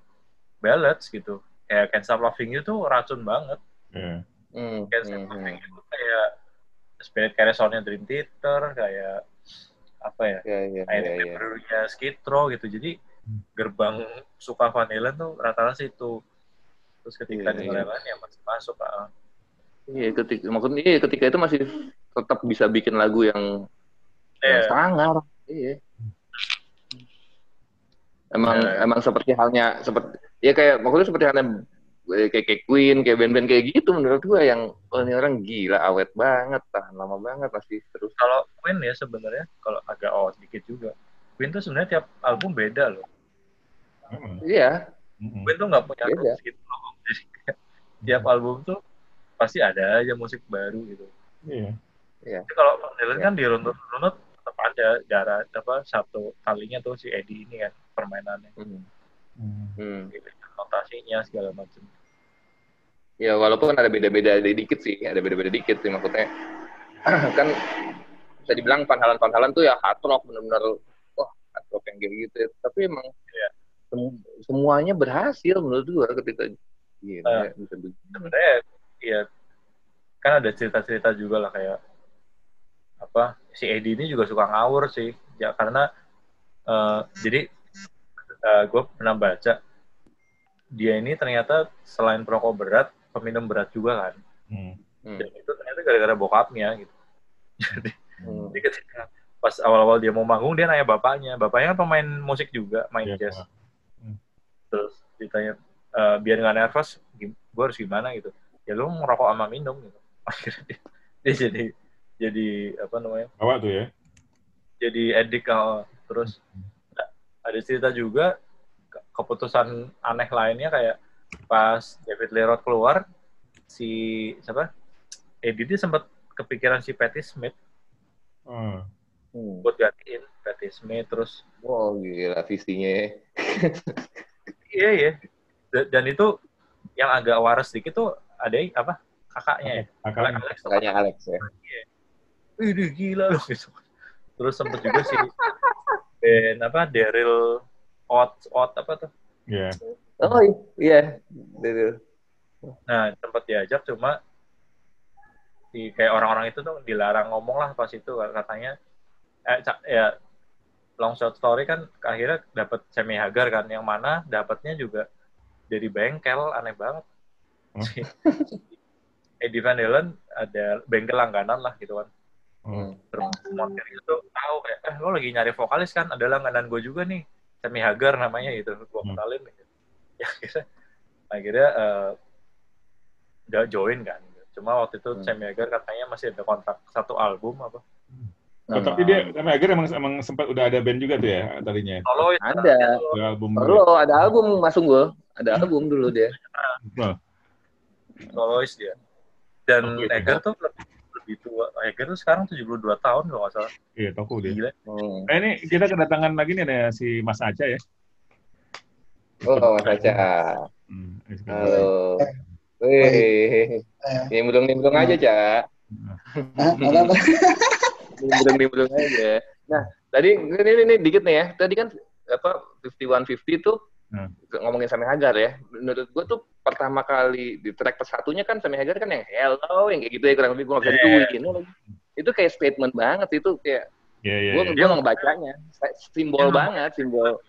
ballads gitu kayak Can't Stop Loving You tuh racun banget yeah. mm, Can't Stop mm, Loving You tuh kayak Spirit Carry nya Dream Theater kayak apa ya yeah, yeah, kayak yeah, yeah. Skid Row gitu jadi gerbang suka Van Halen tuh rata-rata situ terus ketika yeah, yeah. lain ya masih masuk ah. Iya, ketika maksudnya iya, ketika itu masih tetap bisa bikin lagu yang, yeah. yang sangar. Iya emang yeah. emang seperti halnya seperti ya kayak maksudnya seperti halnya kayak, kayak Queen kayak band-band kayak gitu menurut gua yang oh, ini orang gila awet banget tahan lama banget pasti terus kalau Queen ya sebenarnya kalau agak awet dikit juga Queen tuh sebenarnya tiap album beda loh iya mm. Queen tuh nggak punya beda. gitu loh jadi tiap album tuh pasti ada aja musik baru gitu iya yeah. yeah. kalau Dylan yeah. kan dirunut-runut tetap ada darah apa satu kalinya tuh si Eddie ini kan permainannya hmm. Hmm. notasinya segala macam ya walaupun ada beda-beda dikit sih ada beda-beda dikit sih maksudnya kan bisa dibilang panhalan panhalan tuh ya hard rock benar-benar wah hard rock yang kayak gitu tapi emang ya. sem semuanya berhasil menurut gua ketika uh, bisa sebenarnya ya kan ada cerita-cerita juga lah kayak apa si Edi ini juga suka ngawur sih. Ya karena uh, jadi uh, eh, gue pernah baca dia ini ternyata selain perokok berat peminum berat juga kan. Hmm. dan itu ternyata gara-gara bokapnya gitu. Jadi, hmm. jadi ketika pas awal-awal dia mau manggung dia nanya bapaknya. Bapaknya kan pemain musik juga main yeah, jazz. hmm. terus ditanya e, biar nggak nervous gue harus gimana? gitu. Ya lu merokok sama minum gitu. Akhirnya dia, dia jadi jadi apa namanya apa tuh ya. jadi edik oh, terus. Hmm ada cerita juga keputusan aneh lainnya kayak pas David Lerot keluar si siapa? Eddie dia sempat kepikiran si Patty Smith. Hmm. buat gantiin Patty Smith terus wow gila visinya iya iya dan itu yang agak waras sedikit tuh ada apa kakaknya ya kakaknya Alex, kakaknya Alex ya iya. Ih, gila loh gitu. Terus sempet juga si band apa Daryl Ott Ott apa tuh? Iya. Yeah. Oh iya, Daryl. Nah tempat diajak cuma di kayak orang-orang itu tuh dilarang ngomong lah pas itu katanya eh, ya long shot story kan akhirnya dapat semi hagar kan yang mana dapatnya juga dari bengkel aneh banget. Hmm? Eddie Van Halen ada bengkel langganan lah gitu kan. Hmm. Terus montir itu tahu kayak, eh lo lagi nyari vokalis kan, ada langganan gue juga nih, Semi Hagar namanya gitu, gue hmm. kenalin gitu. Ya akhirnya, akhirnya uh, udah join kan. Cuma waktu itu hmm. Semi Hagar katanya masih ada kontrak satu album apa. Oh, tapi dia Semi Hagar emang emang sempat udah ada band juga tuh ya tadinya. Solo ada. Ada album. Solo ada album masuk gue. Ada album dulu dia. Solois dia. Dan oh, Egar tuh lebih lebih tua. Heger tuh sekarang 72 tahun kalau nggak salah. Iya, toko dia. Gila. Hmm. Nah, ini kita kedatangan lagi nih ada si Mas Aca ya. Oh, Mas Aca. Hmm, Halo. Wih, nimbrung-nimbrung aja, Cak. Nimbrung-nimbrung aja. Nah, tadi ini, ini, ini dikit nih ya. Tadi kan apa 5150 tuh hmm. ngomongin Sami Hagar ya. Menurut gue tuh pertama kali di track persatunya kan Sami Hagar kan yang hello yang kayak gitu ya kurang lebih gue nggak bisa yeah. dituin itu kayak statement banget itu kayak yeah, yeah, gue yeah. gue ngebacanya simbol yeah. banget simbol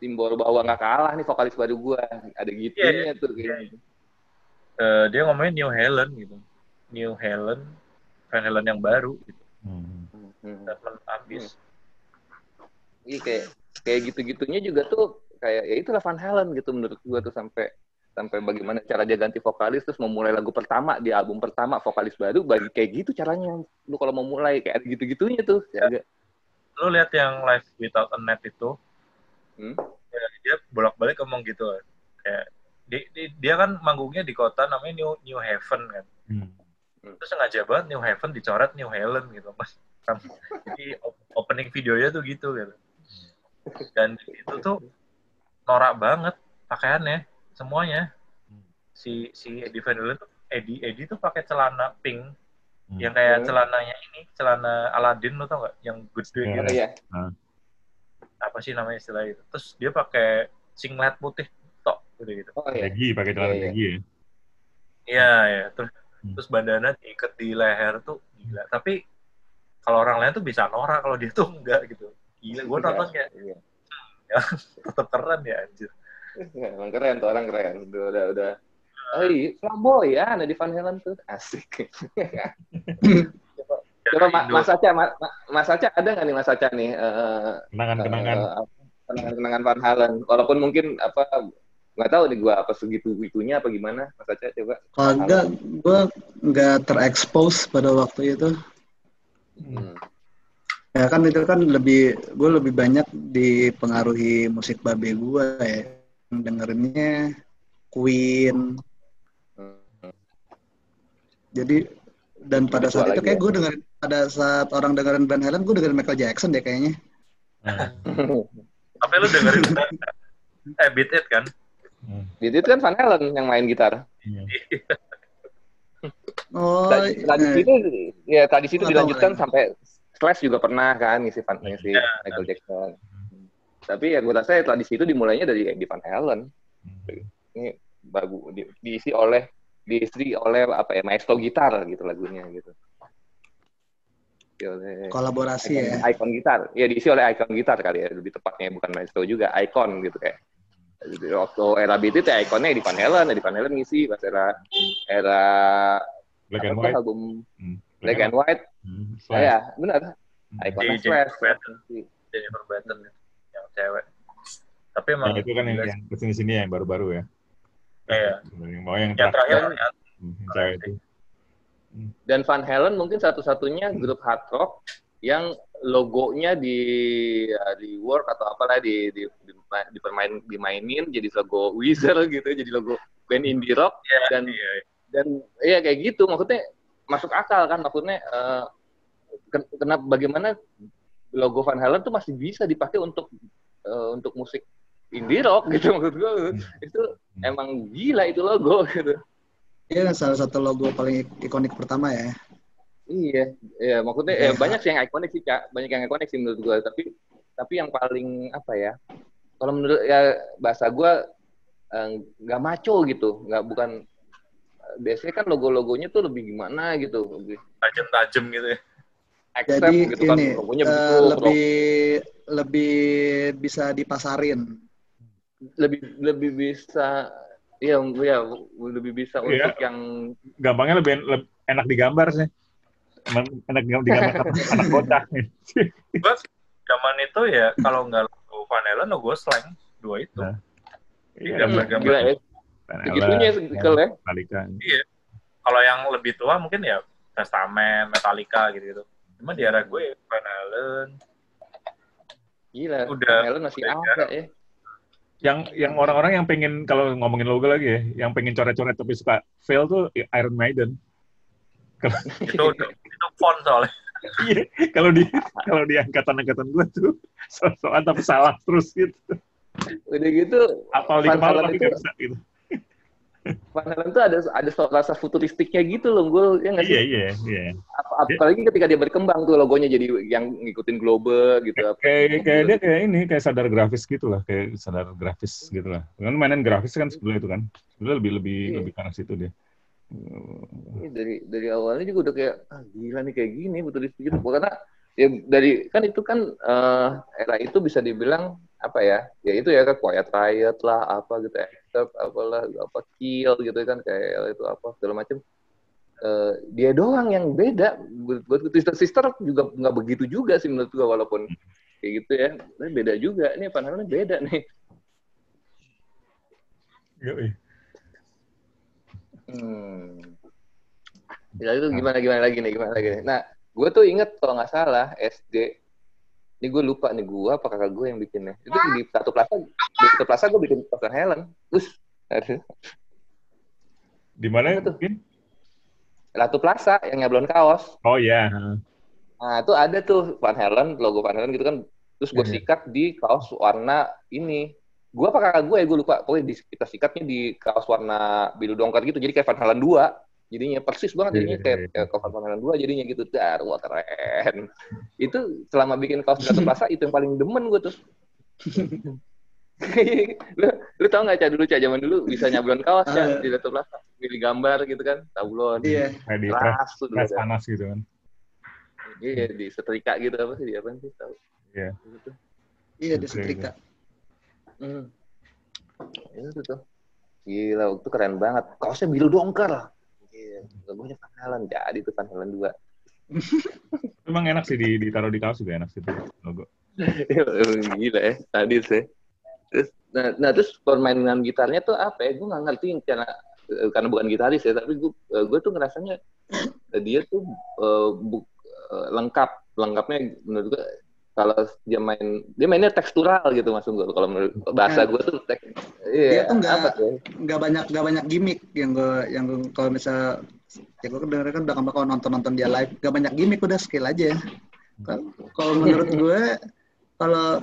simbol bahwa nggak kalah nih vokalis baru gue ada gitunya yeah. tuh kayak yeah. gitu. Uh, dia ngomongin New Helen gitu New Helen Van Helen yang baru gitu hmm. hmm. abis hmm. iya kayak kayak gitu-gitunya juga tuh kayak ya itulah Van Halen gitu menurut gue tuh sampai sampai bagaimana cara dia ganti vokalis terus memulai lagu pertama di album pertama vokalis baru bagi kayak gitu caranya lu kalau mau mulai kayak gitu-gitunya tuh ya. lu lihat yang live without a net itu hmm? ya, dia bolak-balik ngomong gitu kayak dia, dia, dia kan manggungnya di kota namanya New New Haven kan hmm. Terus sengaja banget New Haven dicoret New Helen gitu mas jadi opening videonya tuh gitu gitu dan itu tuh norak banget pakaiannya semuanya hmm. si si Eddie Van Halen tuh Eddie Eddie tuh pakai celana pink Hmm. Yang kayak hmm. celananya ini, celana Aladin lo tau gak? Yang gede yeah. gitu. Iya. Hmm. Apa sih namanya istilah itu? Terus dia pakai singlet putih tok gitu gitu. Oh, iya. Lagi pakai celana yeah, iya. ya. Iya, iya. Terus hmm. Terus bandana diikat di leher tuh gila. Tapi kalau orang lain tuh bisa norak, kalau dia tuh enggak gitu. Gila, gue iya, nonton kayak iya. ya, tetap keren ya anjir. Ya, emang keren tuh orang keren. Udah udah udah Oh iya, Flamboy ya, ada di Van Halen tuh. Asik. coba, coba Mas Aca, Mas Aca ada nggak nih Mas Aca nih? Uh, kenangan-kenangan. Uh, kenangan-kenangan Van Halen. Walaupun mungkin apa nggak tahu nih gue apa segitu itunya apa gimana Mas Aca coba. Kalau enggak, gue nggak terekspos pada waktu itu. Hmm. Ya kan itu kan lebih gue lebih banyak dipengaruhi musik babe gue ya. Dengerinnya Queen, jadi dan pada saat itu kayak gue dengerin pada saat orang dengerin Van Halen gue dengerin Michael Jackson deh kayaknya. Tapi lu dengerin eh Beat It kan? Beat It kan Van Halen yang main gitar. Iya. oh, tadi iya. itu ya tadi situ dilanjutkan sampai Slash juga pernah kan ngisi Van ngisi yeah. Michael Jackson. Tapi ya gue rasa ya, tradisi itu dimulainya dari Eddie Van Halen. Hmm. Ini bagus di, diisi oleh diisi oleh apa ya maestro gitar gitu lagunya gitu oleh kolaborasi icon, ya icon gitar ya diisi oleh icon gitar kali ya lebih tepatnya bukan maestro juga icon gitu kayak waktu era BT itu ya ikonnya di Van Halen di Van Halen ngisi pas era era Black and White album hmm. Black, and White hmm. Oh, ya benar hmm. ikonnya Slash Jennifer Batten yang cewek tapi emang nah, itu kan yang, yang ke sini sini yang baru-baru ya Iya. Mau yang, yang terakhir, terakhir ya. Saya itu. Dan Van Halen mungkin satu-satunya grup hard rock yang logonya di ya, di work atau apalah di di, di, di permain dimainin jadi logo Weezer gitu jadi logo band indie rock yeah, dan yeah. dan iya kayak gitu. Maksudnya masuk akal kan maksudnya uh, kenapa bagaimana logo Van Halen tuh masih bisa dipakai untuk uh, untuk musik indie rock gitu maksud gue hmm. itu emang gila itu logo gitu. Iya salah satu logo paling ikonik pertama ya iya iya maksudnya ya, ya banyak sih yang ikonik sih cak banyak yang ikonik sih menurut gue tapi tapi yang paling apa ya kalau menurut ya bahasa gue eh, nggak uh, maco gitu. Nggak bukan biasanya kan logo-logonya tuh lebih gimana gitu. Lebih tajam-tajam gitu ya. Jadi gitu kan, ini kan, uh, lebih lebih bisa dipasarin. Lebih lebih bisa ya ya lebih bisa iya. untuk yang gampangnya lebih, lebih enak digambar sih enak digambar anak bocah gue zaman itu ya kalau nggak logo Van Halen logo slang dua itu. Nah, iya, gambar-gambar. Ya. segitunya segel ya. Iya. Kalau yang lebih tua mungkin ya Testament Metallica gitu gitu cuma di era gue Van Halen. Gila, udah Van Halen masih ada ya. Yang yang orang-orang yang pengen kalau ngomongin logo lagi ya, yang pengen coret-coret tapi suka fail tuh Iron Maiden. Itu, itu font soalnya. Iya, kalau di kalau di angkatan-angkatan gue tuh so-soan tapi salah terus gitu. Udah gitu. Apal di kepala tapi nggak bisa gitu. Van Halen tuh ada ada rasa futuristiknya gitu loh, gue ya nggak sih? Iya iya iya. apalagi ketika dia berkembang tuh logonya jadi yang ngikutin globe gitu. Kayak kayak dia kayak ini kayak sadar grafis gitu lah, kayak sadar grafis gitu lah. Kan mainan grafis kan sebelum itu kan, sebelum lebih lebih iya. lebih karena situ dia. Ini dari dari awalnya juga udah kayak ah, gila nih kayak gini futuristik gitu. Karena ya dari kan itu kan uh, era itu bisa dibilang apa ya ya itu ya kan quiet riot lah apa gitu accept apalah apa kill gitu kan kayak itu apa segala macam uh, dia doang yang beda. Buat Twister Sister juga nggak begitu juga sih menurut gua walaupun kayak gitu ya. Beda juga. Ini pandangannya beda nih Hmm. Ya itu gimana gimana lagi nih gimana lagi nih. Nah, gue tuh inget kalau nggak salah SD ini gue lupa nih gue apa kakak gue yang bikinnya. Itu di satu plaza di satu plaza gue bikin Van Helen. Terus di mana itu Ratu Plaza yang nyablon kaos. Oh iya. Yeah. nah itu ada tuh Van Helen logo Van Helen gitu kan. Terus gue yeah. sikat di kaos warna ini gue apa kakak gue ya gue lupa. Pokoknya di, kita sikatnya di kaos warna biru dongker gitu. Jadi kayak Van Halen dua. Jadinya persis banget jadinya kayak, kayak cover Van Halen 2 jadinya gitu. Dar wah keren. Itu selama bikin kaos Gatot Plaza itu yang paling demen gue tuh. Lu, lu tau gak cah dulu cah zaman dulu bisa nyablon kaos ya di Gatot Plaza pilih gambar gitu kan tablon. Iya. Di press, press panas gitu kan. Iya di setrika gitu apa sih di apa sih tahu. Iya. Gitu. iya di setrika hmm. itu tuh gila itu keren banget kaosnya biru dongker logonya Van Halen jadi tuh Van Halen 2 Emang enak sih ditaruh di kaos juga enak sih tuh logo. Gila ya, tadi sih. Terus, nah, nah terus permainan gitarnya tuh apa ya? Gue nggak ngerti karena eh, karena bukan gitaris ya, tapi gue eh, gue tuh ngerasanya eh, dia tuh uh, bu, uh, lengkap, lengkapnya menurut gue kalau dia main dia mainnya tekstural gitu maksud gue kalau menurut bahasa nah, gue tuh tek, iya, dia tuh nggak nggak banyak nggak banyak gimmick yang gue yang gue, kalau misal ya gue dengar kan udah kalau nonton nonton dia live nggak banyak gimmick udah skill aja. Kalau menurut gue kalau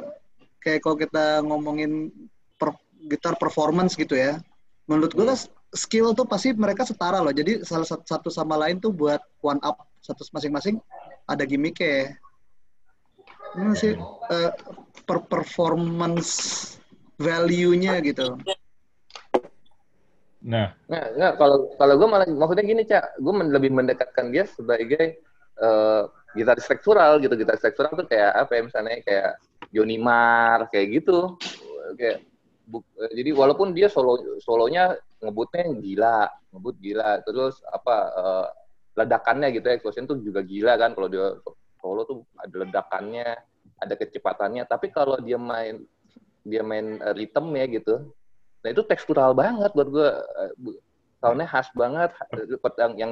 kayak kalau kita ngomongin per, gitar performance gitu ya menurut gue hmm. skill tuh pasti mereka setara loh. Jadi salah satu sama lain tuh buat one up satu masing-masing ada gimmicknya ini sih uh, per performance value-nya gitu. Nah, nggak, nggak kalau kalau gue malah maksudnya gini cak, gue men, lebih mendekatkan dia sebagai uh, gitaris tekstural gitu, gitaris tekstural tuh kayak apa ya misalnya kayak Johnny Marr kayak gitu, kayak bu, uh, jadi walaupun dia solo solonya ngebutnya gila, ngebut gila, terus apa uh, ledakannya gitu ya, explosion tuh juga gila kan kalau dia solo tuh ada ledakannya, ada kecepatannya. Tapi kalau dia main dia main uh, rhythm ya gitu, nah itu tekstural banget buat gue. Uh, soundnya khas banget yang yang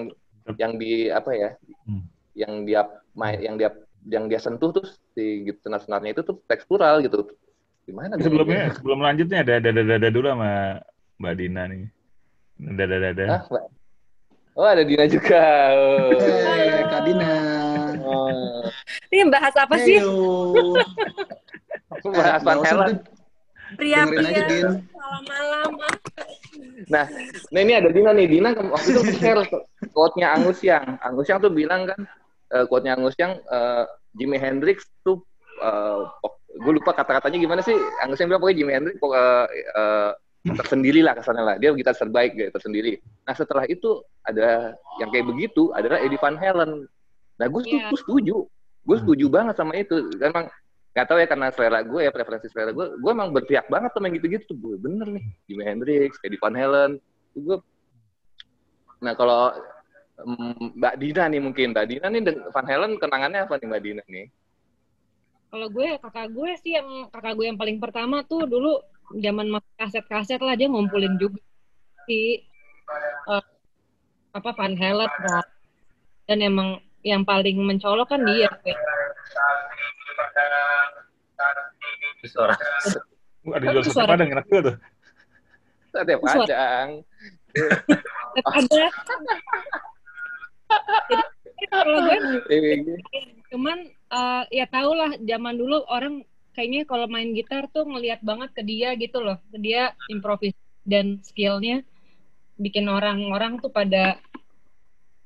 yang di apa ya, hmm. yang dia main, yang dia yang dia sentuh tuh si gitu senar-senarnya itu tuh tekstural gitu. Gimana? Sebelumnya sebelum lanjutnya ada ada ada, ada dulu sama Mbak Dina nih. Ada ada ada. Oh ada Dina juga. Oh. Hey, Kak Dina. Ini bahas apa sih? Aku bahas Van Halen. Pria-pria malam-malam. Nah, nah ini ada Dina nih. Dina waktu itu share quote-nya Angus Yang. Angus Yang tuh bilang kan, uh, quote-nya Angus Yang, uh, Jimi Hendrix tuh, uh, oh, gue lupa kata-katanya gimana sih. Angus Yang bilang pokoknya Jimi Hendrix uh, uh, tersendiri lah kesannya lah. Dia gitar terbaik gitu, tersendiri. Nah setelah itu ada yang kayak begitu adalah Eddie Van Halen. Nah gue yeah. setuju, gue hmm. setuju banget sama itu. Emang gak tau ya karena selera gue ya preferensi selera gue, gue emang berpihak banget sama yang gitu-gitu tuh. Gue bener nih, Jimi Hendrix, Eddie Van Halen. Gue, nah kalau um, Mbak Dina nih mungkin, Mbak Dina nih Van Halen kenangannya apa nih Mbak Dina nih? Kalau gue, kakak gue sih yang kakak gue yang paling pertama tuh dulu zaman kaset-kaset lah dia ngumpulin juga si uh, apa Van Halen dan emang yang paling mencolok kan dia. Suara. Ada jual sate padang enak juga tuh. Sate padang. Ada. Jadi kalau gue cuman uh, ya tau lah zaman dulu orang kayaknya kalau main gitar tuh ngelihat banget ke dia gitu loh ke dia improvis dan skillnya bikin orang-orang tuh pada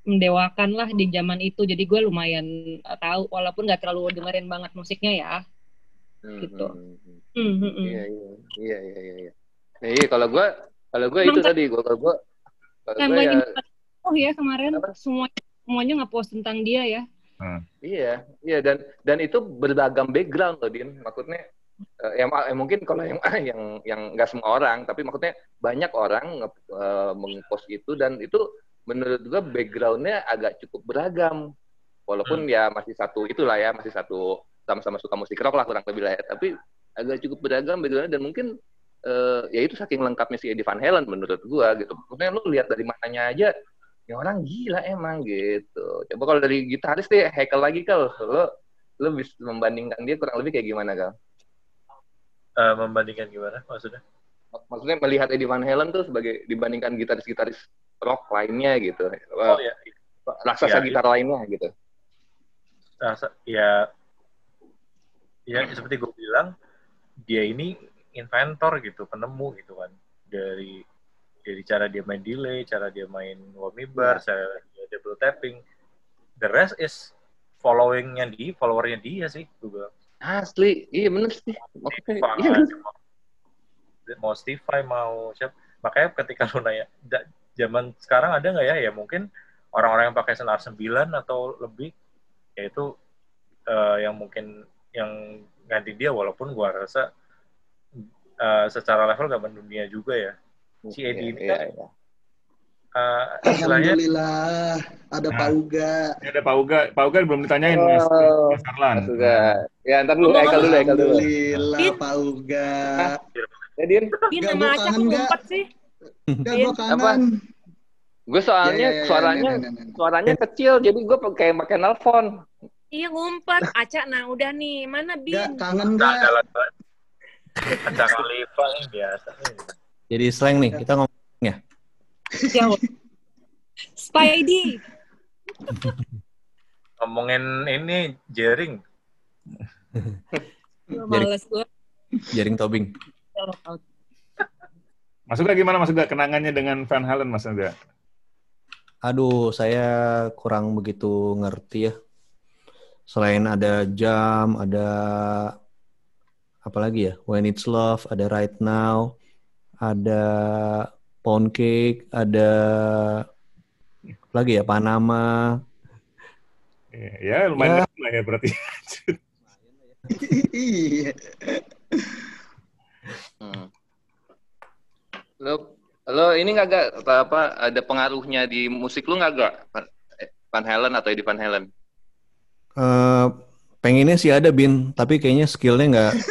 mendewakan lah di zaman itu jadi gue lumayan uh, tahu walaupun nggak terlalu dengerin banget musiknya ya hmm, gitu hmm, hmm, hmm. hmm. iya iya iya iya iya nah, iya kalau gue kalau gue itu tadi gue kalau gue kalau gue ya oh ya kemarin apa? semua semuanya ngepost tentang dia ya hmm. iya iya dan dan itu beragam background loh din maksudnya uh, ya, ya mungkin kalau yang yang yang nggak semua orang tapi maksudnya banyak orang nge, uh, mengpost itu dan itu menurut gue backgroundnya agak cukup beragam. Walaupun hmm. ya masih satu itulah ya masih satu sama-sama suka musik rock lah kurang lebih lah ya. Tapi agak cukup beragam backgroundnya dan mungkin uh, ya itu saking lengkapnya si Eddie Van Halen menurut gue gitu. Maksudnya lu lihat dari mananya aja ya orang gila emang gitu. Coba kalau dari gitaris deh Hekel lagi kal. Lo lo bisa membandingkan dia kurang lebih kayak gimana kal? Uh, membandingkan gimana maksudnya? Maksudnya melihat Eddie Van Halen tuh sebagai dibandingkan gitaris-gitaris rock lainnya gitu. Oh ya. Raksasa ya, gitar ya. lainnya gitu. Rasa ya ya seperti gue bilang dia ini inventor gitu, penemu gitu kan dari Jadi cara dia main delay, cara dia main whammy bar, yeah. cara dia double tapping. The rest is followingnya dia, followernya dia sih, gue Asli, iya bener sih. Maksudnya, iya. Mau Stevie, mau siapa. Makanya ketika lu nanya, zaman sekarang ada nggak ya? Ya mungkin orang-orang yang pakai senar 9 atau lebih, yaitu uh, yang mungkin yang ganti dia, walaupun gua rasa uh, secara level gak mendunia juga ya si Edi ini iya, kan iya. Uh, Alhamdulillah ada nah, Pauga. Ada Pauga. Pauga belum ditanyain oh, Mas, Mas Arlan. Pauga. Ya ntar dulu Ekal dulu Ekal dulu. Alhamdulillah Pauga. Ya Din. Din nama Aca ngumpet sih. Gak gue soalnya ya, ya, ya, suaranya ya, ya, ya, ya. suaranya kecil jadi gue kayak pakai nelpon. Iya ngumpet. Aca nah udah nih mana Bin? Gak kangen gak? Aca Khalifa yang biasa. Jadi slang nih, kita ngomong ya. Jawab. Spy ID. Ngomongin ini jaring. Males gue. Jaring tobing. Mas Uga gimana Mas Uga kenangannya dengan Van Halen Mas Uga? Aduh, saya kurang begitu ngerti ya. Selain ada jam, ada apa lagi ya? When It's Love, ada Right Now ada pound cake, ada lagi ya Panama. Ya, lumayan ya, lah ya berarti. Iya. hmm. Lo lo ini nggak gak apa, apa ada pengaruhnya di musik lu nggak gak Van Halen atau Eddie Van Halen? Uh, pengennya sih ada bin, tapi kayaknya skillnya nggak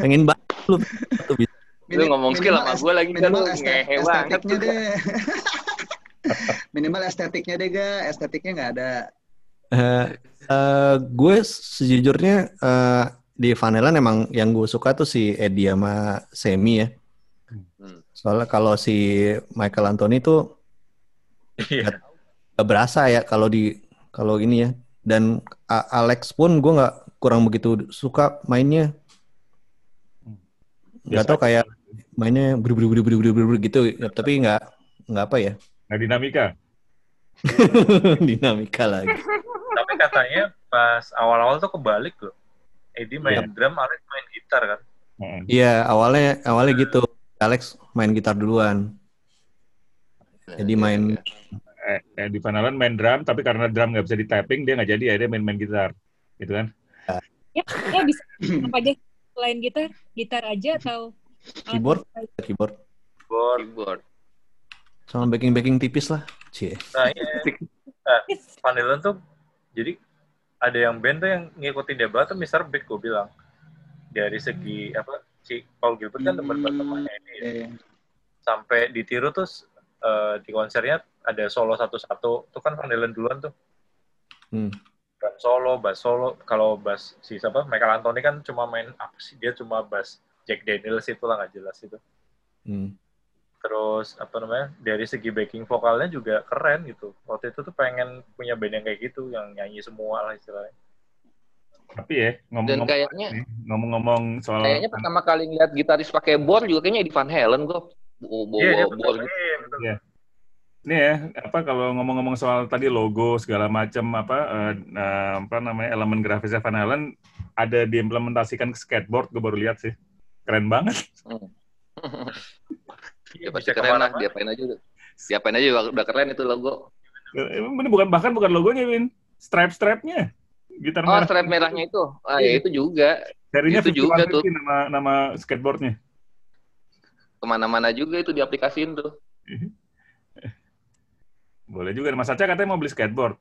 Pengen banget lu. Lu ngomong skill sama gue lagi kan lu ngehe banget. deh. minimal estetiknya deh ga, estetiknya nggak ada. Uh, uh, gue sejujurnya uh, di Vanilla emang yang gue suka tuh si Eddie sama Semi ya. Hmm. Soalnya kalau si Michael Anthony tuh yeah. gak, berasa ya kalau di kalau ini ya. Dan Alex pun gue nggak kurang begitu suka mainnya. Gak tau kayak mainnya ber ber ber ber ber gitu, ya, tapi nggak nggak apa ya? Nggak dinamika. dinamika lagi. tapi katanya pas awal-awal tuh kebalik loh. Edi main yeah. drum, Alex main gitar kan? Iya, awalnya awalnya gitu. Alex main gitar duluan. Jadi main eh, eh, di Van main drum, tapi karena drum nggak bisa di tapping, dia nggak jadi ya dia main-main gitar, gitu kan? Ya, ya bisa apa aja selain gitar, gitar aja atau keyboard? Keyboard. Keyboard. Keyboard. Sama backing-backing tipis lah. Cie. Nah, iya. Nah, Van Halen tuh jadi ada yang band tuh yang ngikutin dia banget tuh Mr. Big gue bilang. Dari segi apa si Paul Gilbert kan teman hmm, temannya ini ya. Sampai ditiru terus uh, di konsernya ada solo satu-satu. Tuh kan Van Halen duluan tuh. Hmm drum solo, bass solo. Kalau bass si siapa Michael Anthony kan cuma main apa sih? Dia cuma bass Jack Daniels itu lah nggak jelas itu. Hmm. Terus apa namanya? Dari segi backing vokalnya juga keren gitu. Waktu itu tuh pengen punya band yang kayak gitu, yang nyanyi semua lah istilahnya. Tapi ya ngomong-ngomong kayaknya ngomong-ngomong soal kayaknya pertama kali ngeliat gitaris pakai board juga kayaknya di Van Halen gue. Iya, yeah, board gitu. Iya, ini ya apa kalau ngomong-ngomong soal tadi logo segala macam apa uh, uh, apa namanya elemen grafisnya Van Halen ada diimplementasikan ke skateboard gue baru lihat sih keren banget ya pasti keren lah diapain aja udah diapain aja udah keren itu logo ini bukan bahkan bukan logonya Win stripe stripnya gitar oh merah. stripe merahnya itu ah ya iya. itu juga Serinya itu juga tuh nama nama skateboardnya ke mana-mana juga itu diaplikasiin tuh iya. Boleh juga. Mas Aca katanya mau beli skateboard.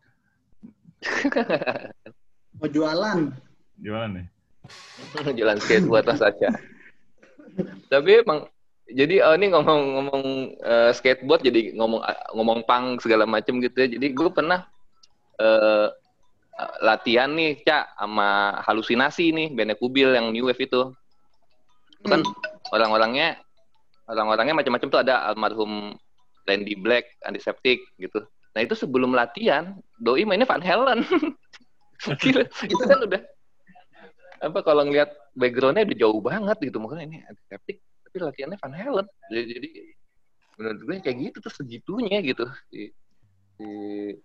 mau jualan. Jualan ya? jualan skateboard Mas Aca. Tapi emang jadi uh, ini ngomong-ngomong uh, skateboard jadi ngomong ngomong pang segala macam gitu ya. Jadi gue pernah uh, latihan nih cak sama halusinasi nih bandnya Kubil yang New Wave itu. Itu kan hmm. orang-orangnya orang-orangnya macam-macam tuh ada almarhum Randy Black, antiseptik gitu. Nah itu sebelum latihan, Doi mainnya Van Halen. Gila, itu kan udah apa kalau ngeliat backgroundnya udah jauh banget gitu makanya ini antiseptik tapi latihannya Van Halen. Jadi, jadi menurut gue kayak gitu tuh segitunya gitu. Si si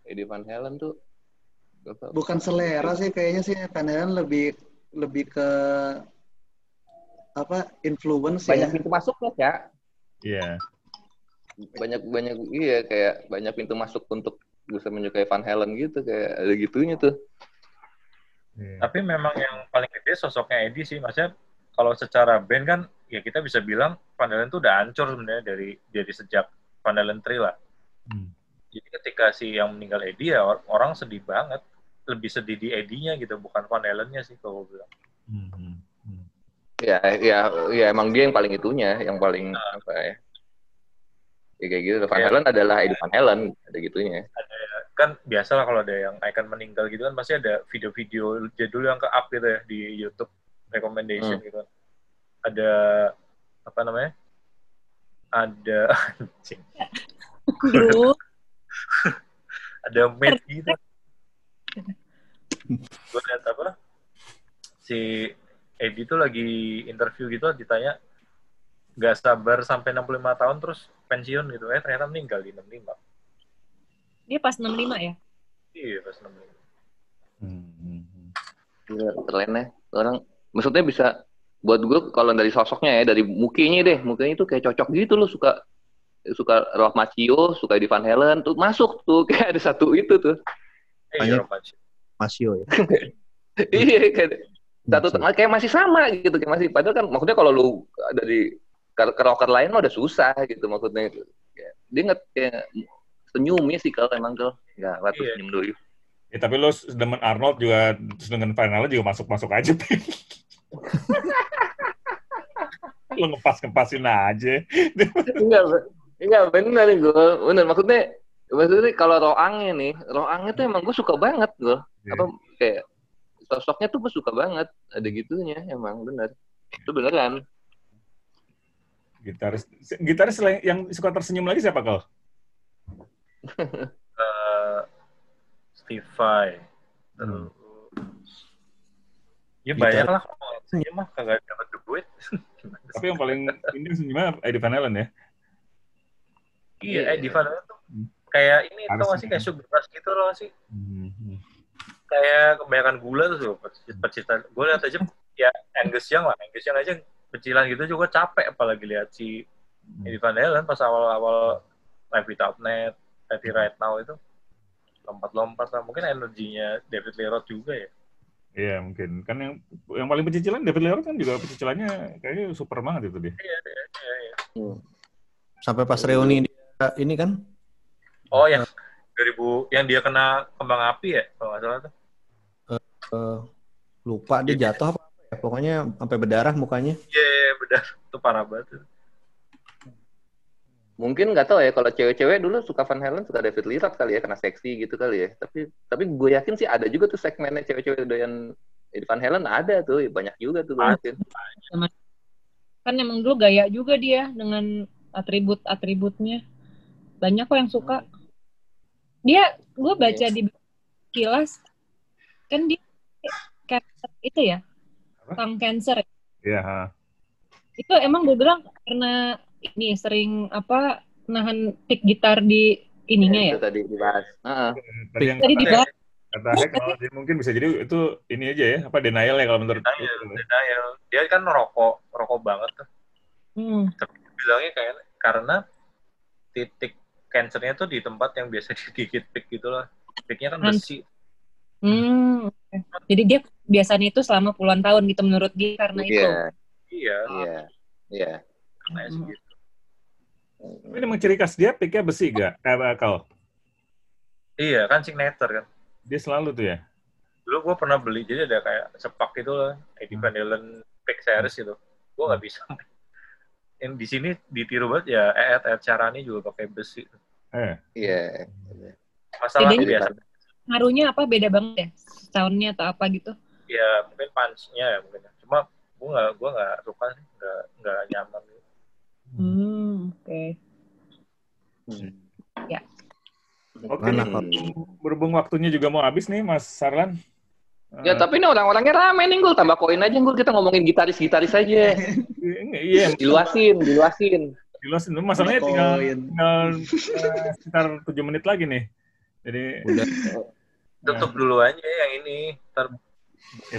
Eddie Van Halen tuh apa, bukan selera sih kayaknya sih Van Halen lebih lebih ke apa influence banyak ya. pintu masuknya ya iya. Banyak banyak iya kayak banyak pintu masuk untuk bisa menyukai Van Halen gitu kayak ada gitunya tuh. Yeah. tapi memang yang paling gede sosoknya Eddie sih. Maksudnya kalau secara band kan ya kita bisa bilang Van Halen tuh udah hancur sebenarnya dari dari sejak Van Halen 3 lah hmm. jadi ketika si yang meninggal Eddie ya orang sedih banget lebih sedih di Eddie-nya gitu bukan Van Halen-nya sih kalau bilang hmm. hmm. Ya, ya, ya emang dia yang paling itunya, yang paling nah. apa ya? Ya kayak gitu. Van ya. Halen adalah Eddie Van Halen, ada gitunya. Ada, kan biasa lah kalau ada yang icon meninggal gitu kan pasti ada video-video jadul yang ke up gitu ya di YouTube recommendation hmm. gitu. Ada apa namanya? Ada ada mate gitu. Gue lihat apa? Si Edi tuh lagi interview gitu ditanya nggak sabar sampai 65 tahun terus pensiun gitu eh ternyata meninggal di 65 dia pas 65 ya iya pas 65 hmm. Gila, keren ya orang maksudnya bisa buat gue kalau dari sosoknya ya dari mukanya deh. Mukanya itu kayak cocok gitu loh suka suka Roh Macchio suka di Van Halen tuh masuk tuh kayak ada satu itu tuh. Iya, Macchio. Ya? Iya kayak satu kayak masih sama gitu kayak masih padahal kan maksudnya kalau lu dari ke, ke rocker lain mah udah susah gitu maksudnya. Dia nggak kayak senyumnya sih kalau emang tuh nggak waktu iya. senyum dulu. Ya tapi lo dengan Arnold juga terus dengan finalnya juga masuk masuk aja lo ngepas ngepasin aja. Enggak enggak benar gue benar maksudnya maksudnya kalau roangnya nih roangnya tuh emang gue suka banget gue yeah. apa kayak sosoknya tuh gue suka banget. Ada gitunya emang bener. Itu beneran. Gitaris gitaris yang suka tersenyum lagi siapa kau uh, Steve Vai hmm. ya banyak lah senyum mah kagak dapat duit tapi yang paling ini senyumnya Eddie Van Halen ya? Iya Eddie Van Halen tuh hmm. kayak ini tuh masih kayak sugar rush gitu loh sih? Hmm, kayak kebanyakan gula tuh pecitan gue lihat aja ya Angus Young lah. Angus Young aja pecilan gitu juga capek. Apalagi lihat si hmm. Eddie Van Halen pas awal-awal Live Without Net Happy Right Now itu. Lompat-lompat lah. Mungkin energinya David Lee Roth juga ya Iya mungkin kan yang yang paling pecicilan David Lee Roth kan juga pecicilannya kayaknya super banget itu dia. Iya iya iya. iya. Hmm. Sampai pas reuni dia ini kan? Oh yang 2000 yang dia kena kembang api ya kalau nggak salah tuh. Uh, uh, lupa dia yeah. jatuh apa ya pokoknya sampai berdarah mukanya. Iya yeah, berdarah itu parah banget. Mungkin nggak tahu ya kalau cewek-cewek dulu suka Van Halen suka David Lee Roth kali ya karena seksi gitu kali ya. Tapi tapi gue yakin sih ada juga tuh segmennya cewek-cewek doyan Van Halen ada tuh banyak juga tuh gue yakin. Kan emang dulu gaya juga dia dengan atribut-atributnya. Banyak kok yang suka dia gue baca di kilas kan dia cancer itu ya tang cancer Iya. Yeah. Itu emang gue bilang karena ini sering apa nahan pick gitar di ininya ya. Itu tadi dibahas. Uh Tadi, yang tadi dibahas. Kata kalau mungkin bisa jadi itu ini aja ya apa denial ya kalau menurut denial, denial. Dia kan rokok rokok banget tuh. Hmm. Tapi bilangnya kayak karena titik cancernya tuh di tempat yang biasa digigit pik gitulah. Piknya kan besi. Hmm. Jadi dia biasanya itu selama puluhan tahun gitu menurut dia karena yeah. itu. Iya. Iya. Iya. Hmm. Ini memang ciri khas dia piknya besi gak? Kayak kau? Iya kan signature kan. Dia selalu tuh ya? Dulu gue pernah beli, jadi ada kayak sepak gitu lah. Eddie Van Halen pick series gitu. Gue gak bisa yang di sini ditiru banget ya Ed Ed Carani juga pakai besi. Eh. Iya. Yeah. Masalah biasa. Ngaruhnya apa beda banget ya? Soundnya atau apa gitu? Ya mungkin punch-nya ya mungkin. Cuma gue nggak gue nggak suka sih, nggak nggak nyaman. Hmm, oke. Okay. Hmm. Ya. Oke, okay, berhubung waktunya juga mau habis nih, Mas Sarlan. Ya tapi ini orang-orangnya rame nih gue tambah koin aja gue kita ngomongin gitaris-gitaris aja. Iya, diluasin, diluasin. Diluasin. Masalahnya tinggal, tinggal uh, sekitar tujuh menit lagi nih. Jadi udah tutup dulu aja yang ini. Ntar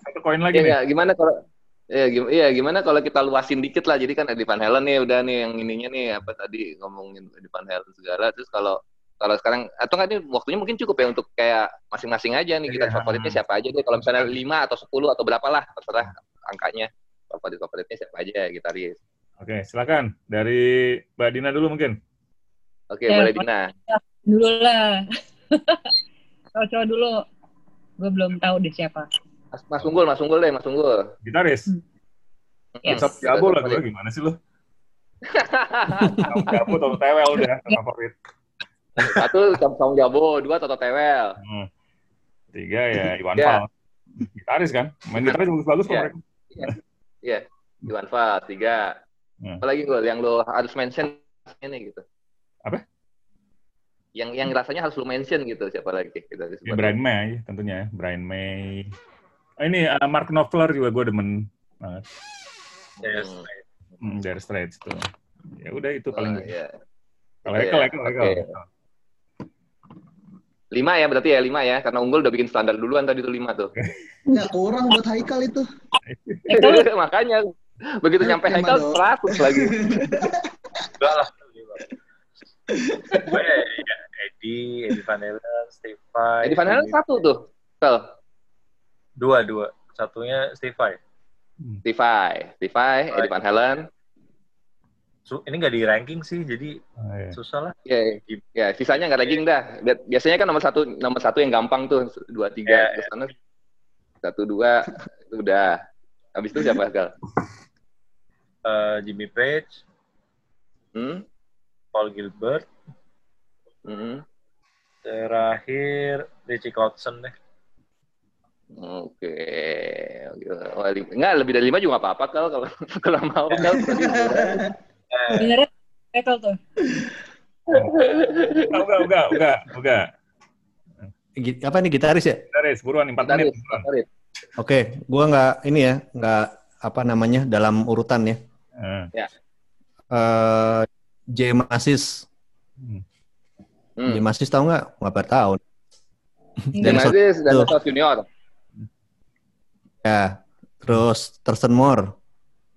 satu koin lagi ya, nih. Ya, gimana kalau Ya, gim ya gimana kalau kita luasin dikit lah. Jadi kan Eddie Van Halen nih udah nih yang ininya nih apa tadi ngomongin Eddie Van Halen segala. Terus kalau kalau sekarang atau nggak ini waktunya mungkin cukup ya untuk kayak masing-masing aja nih kita yeah. favoritnya siapa aja deh. Kalau misalnya lima atau sepuluh atau berapa lah terserah angkanya. Favorit favoritnya siapa aja ya gitaris. Oke, silakan dari Mbak Dina dulu mungkin. Oke, ya, boleh Dina. Dulu lah. Cowok-cowok dulu. Gue belum tahu deh siapa. Mas, mas Unggul, Mas Unggul deh, Mas Unggul. Gitaris. Hmm. Yes. Top Jabo lah gue gimana sih lo? Top Jabo Toto Tewel udah favorit. Satu Tom Jabo, dua Toto Tewel. Hmm. Tiga ya Iwan yeah. Fals. Gitaris kan? Main gitaris bagus-bagus kok yeah. mereka. Iya, yeah. Iwan Fals. Tiga. Hmm. Apalagi gue yang lo harus mention ini gitu. Apa? Yang yang rasanya harus lo mention gitu siapa lagi kita ya, Brian May tentunya Brian May ini uh, Mark Knopfler juga gue demen banget. Yes. Hmm, dari Straits tuh. Ya udah itu paling. Oh, yeah. Kalau Ekel, Ekel, Ekel. Lima ya berarti ya lima ya karena unggul udah bikin standar duluan tadi tuh lima tuh. Ya kurang buat Haikal itu. Makanya begitu nyampe Haikal seratus lagi. Enggak lah. Gue ya Eddie, Eddie Van Halen, Steve Vai. Eddie Van Halen satu tuh. Pel. Dua, dua. Satunya Steve Vai. Steve Vai, Steve Vai, Eddie Van Halen. So, ini nggak di ranking sih, jadi oh, iya. susah lah. Iya, yeah, yeah. sisanya nggak ranking dah. Biasanya kan nomor satu, nomor satu yang gampang tuh, dua tiga, yeah, terus yeah. satu dua, itu udah. Habis itu siapa gal? Uh, Jimmy Page, hmm? Paul Gilbert, hmm? terakhir Richie Kotzen deh. Oke, Wah, enggak lebih dari lima juga apa-apa kalau kalau kalau mau kalau Beneran Ekel tuh. Enggak, enggak, enggak, enggak. Apa nih gitaris ya? Gitaris, buruan empat menit. Oke, gua nggak ini ya, nggak apa namanya dalam urutan ya. Uh. Ya. Uh, J Masis. Hmm. J Masis tahu nggak? Nggak tahu. J Masis dan Junior. Ya, terus Thurston Moore.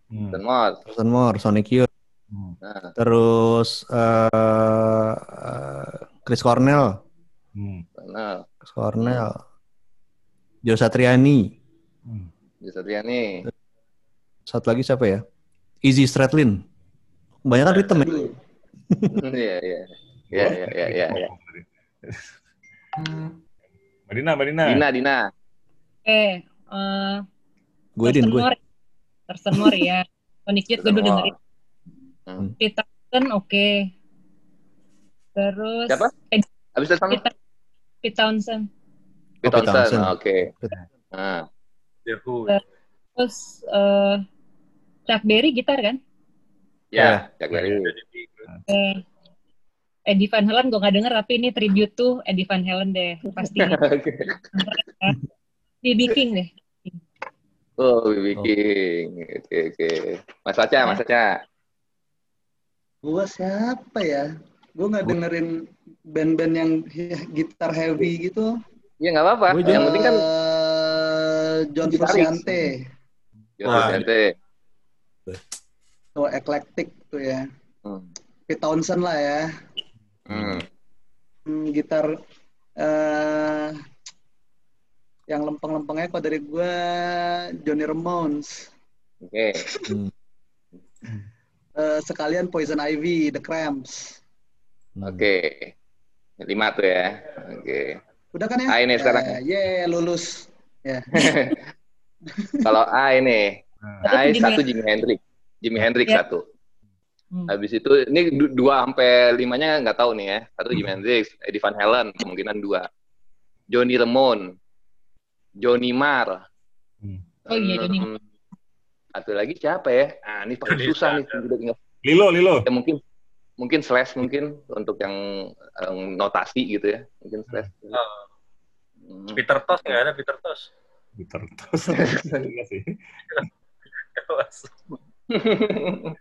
Hmm. Thurston Moore. Thurston Moore, Sonic Youth. Hmm. Nah. Terus uh, uh, Chris Cornell. Hmm. Chris Cornell. Hmm. Jo Satriani. Hmm. Jo Satriani. Satu lagi siapa ya? Easy Stratlin. Banyak kan ya? Iya, iya. Iya, iya, iya, iya. Ya. Madina, Madina. Dina, Dina. Eh, uh, gue din gue tersenor ya. Sonic Youth gue dengerin. Hmm. Pete Townsend oke. Okay. terus siapa? Eh, abis itu sama Pete, Pete Townsend. Pete oh, Townsend oke. Okay. ah. terus uh, Chuck Berry gitar kan? Ya yeah, Chuck Berry. Okay. Eddie Van Halen gue gak denger tapi ini tribute tuh Eddie Van Halen deh pasti. BB King deh Oh, BB King. Oke, oke. Mas Aca, Mas Aca. Gua siapa ya? Gua nggak dengerin band-band yang gitar heavy gitu. Iya nggak apa-apa. Yang yang penting kan uh, John Frusciante. John Frusciante. Oh, eclectic tuh ya. Hmm. Pete Townsend lah ya. Hmm. hmm gitar uh, yang lempeng-lempengnya kok dari gue Johnny Ramones. Oke. Okay. uh, eh, sekalian Poison Ivy, The Cramps. Oke. Okay. Lima tuh ya. Oke. Okay. Udah kan ya? A ini sekarang. Uh, yeah, lulus. Ya. Yeah. Kalau A ini, A satu Jimi Hendrix. Jimi Hendrix yeah. satu. Hmm. Habis itu ini dua sampai limanya nggak tahu nih ya. Satu Jimi Hendrix, Eddie Van Halen kemungkinan dua. Johnny Ramone, Johnny Marr. Hmm. Oh iya. Hmm, satu lagi siapa ya? Ah ini paling susah nih. Lilo, Lilo. Ya, mungkin mungkin slash mungkin untuk yang, yang notasi gitu ya. Mungkin slash. Oh. Hmm. Peter Tosh nggak ada Peter Tosh. Peter Tosh. Iya sih.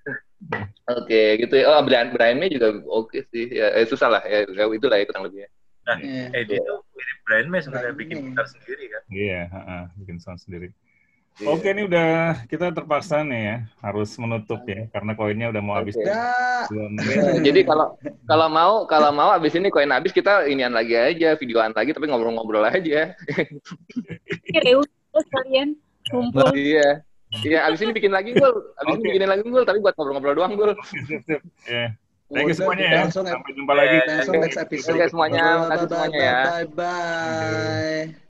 Oke, gitu ya. Oh, Brian, Brian May juga oke okay sih. Ya, eh, susah lah ya. Itulah ya kurang lebihnya. Nah, yeah. Eddie itu mirip Brian May sebenarnya bikin gitar sendiri kan. Iya, yeah, uh, bikin sound sendiri. Yeah. Oke, ini udah kita terpaksa nih ya harus menutup ya karena koinnya udah mau habis. Okay. Ya. Jadi kalau kalau mau kalau mau habis ini koin habis kita inian lagi aja, videoan lagi tapi ngobrol-ngobrol aja. Reus kalian kumpul. Iya. Iya, abis ini bikin lagi gul. Abis okay. ini bikinin lagi gul, tapi buat ngobrol-ngobrol doang gul. Sip, Yeah. Thank you semuanya ya. Sampai jumpa lagi. Langsung next episode. Oke semuanya. Terima kasih semuanya ya. Bye bye.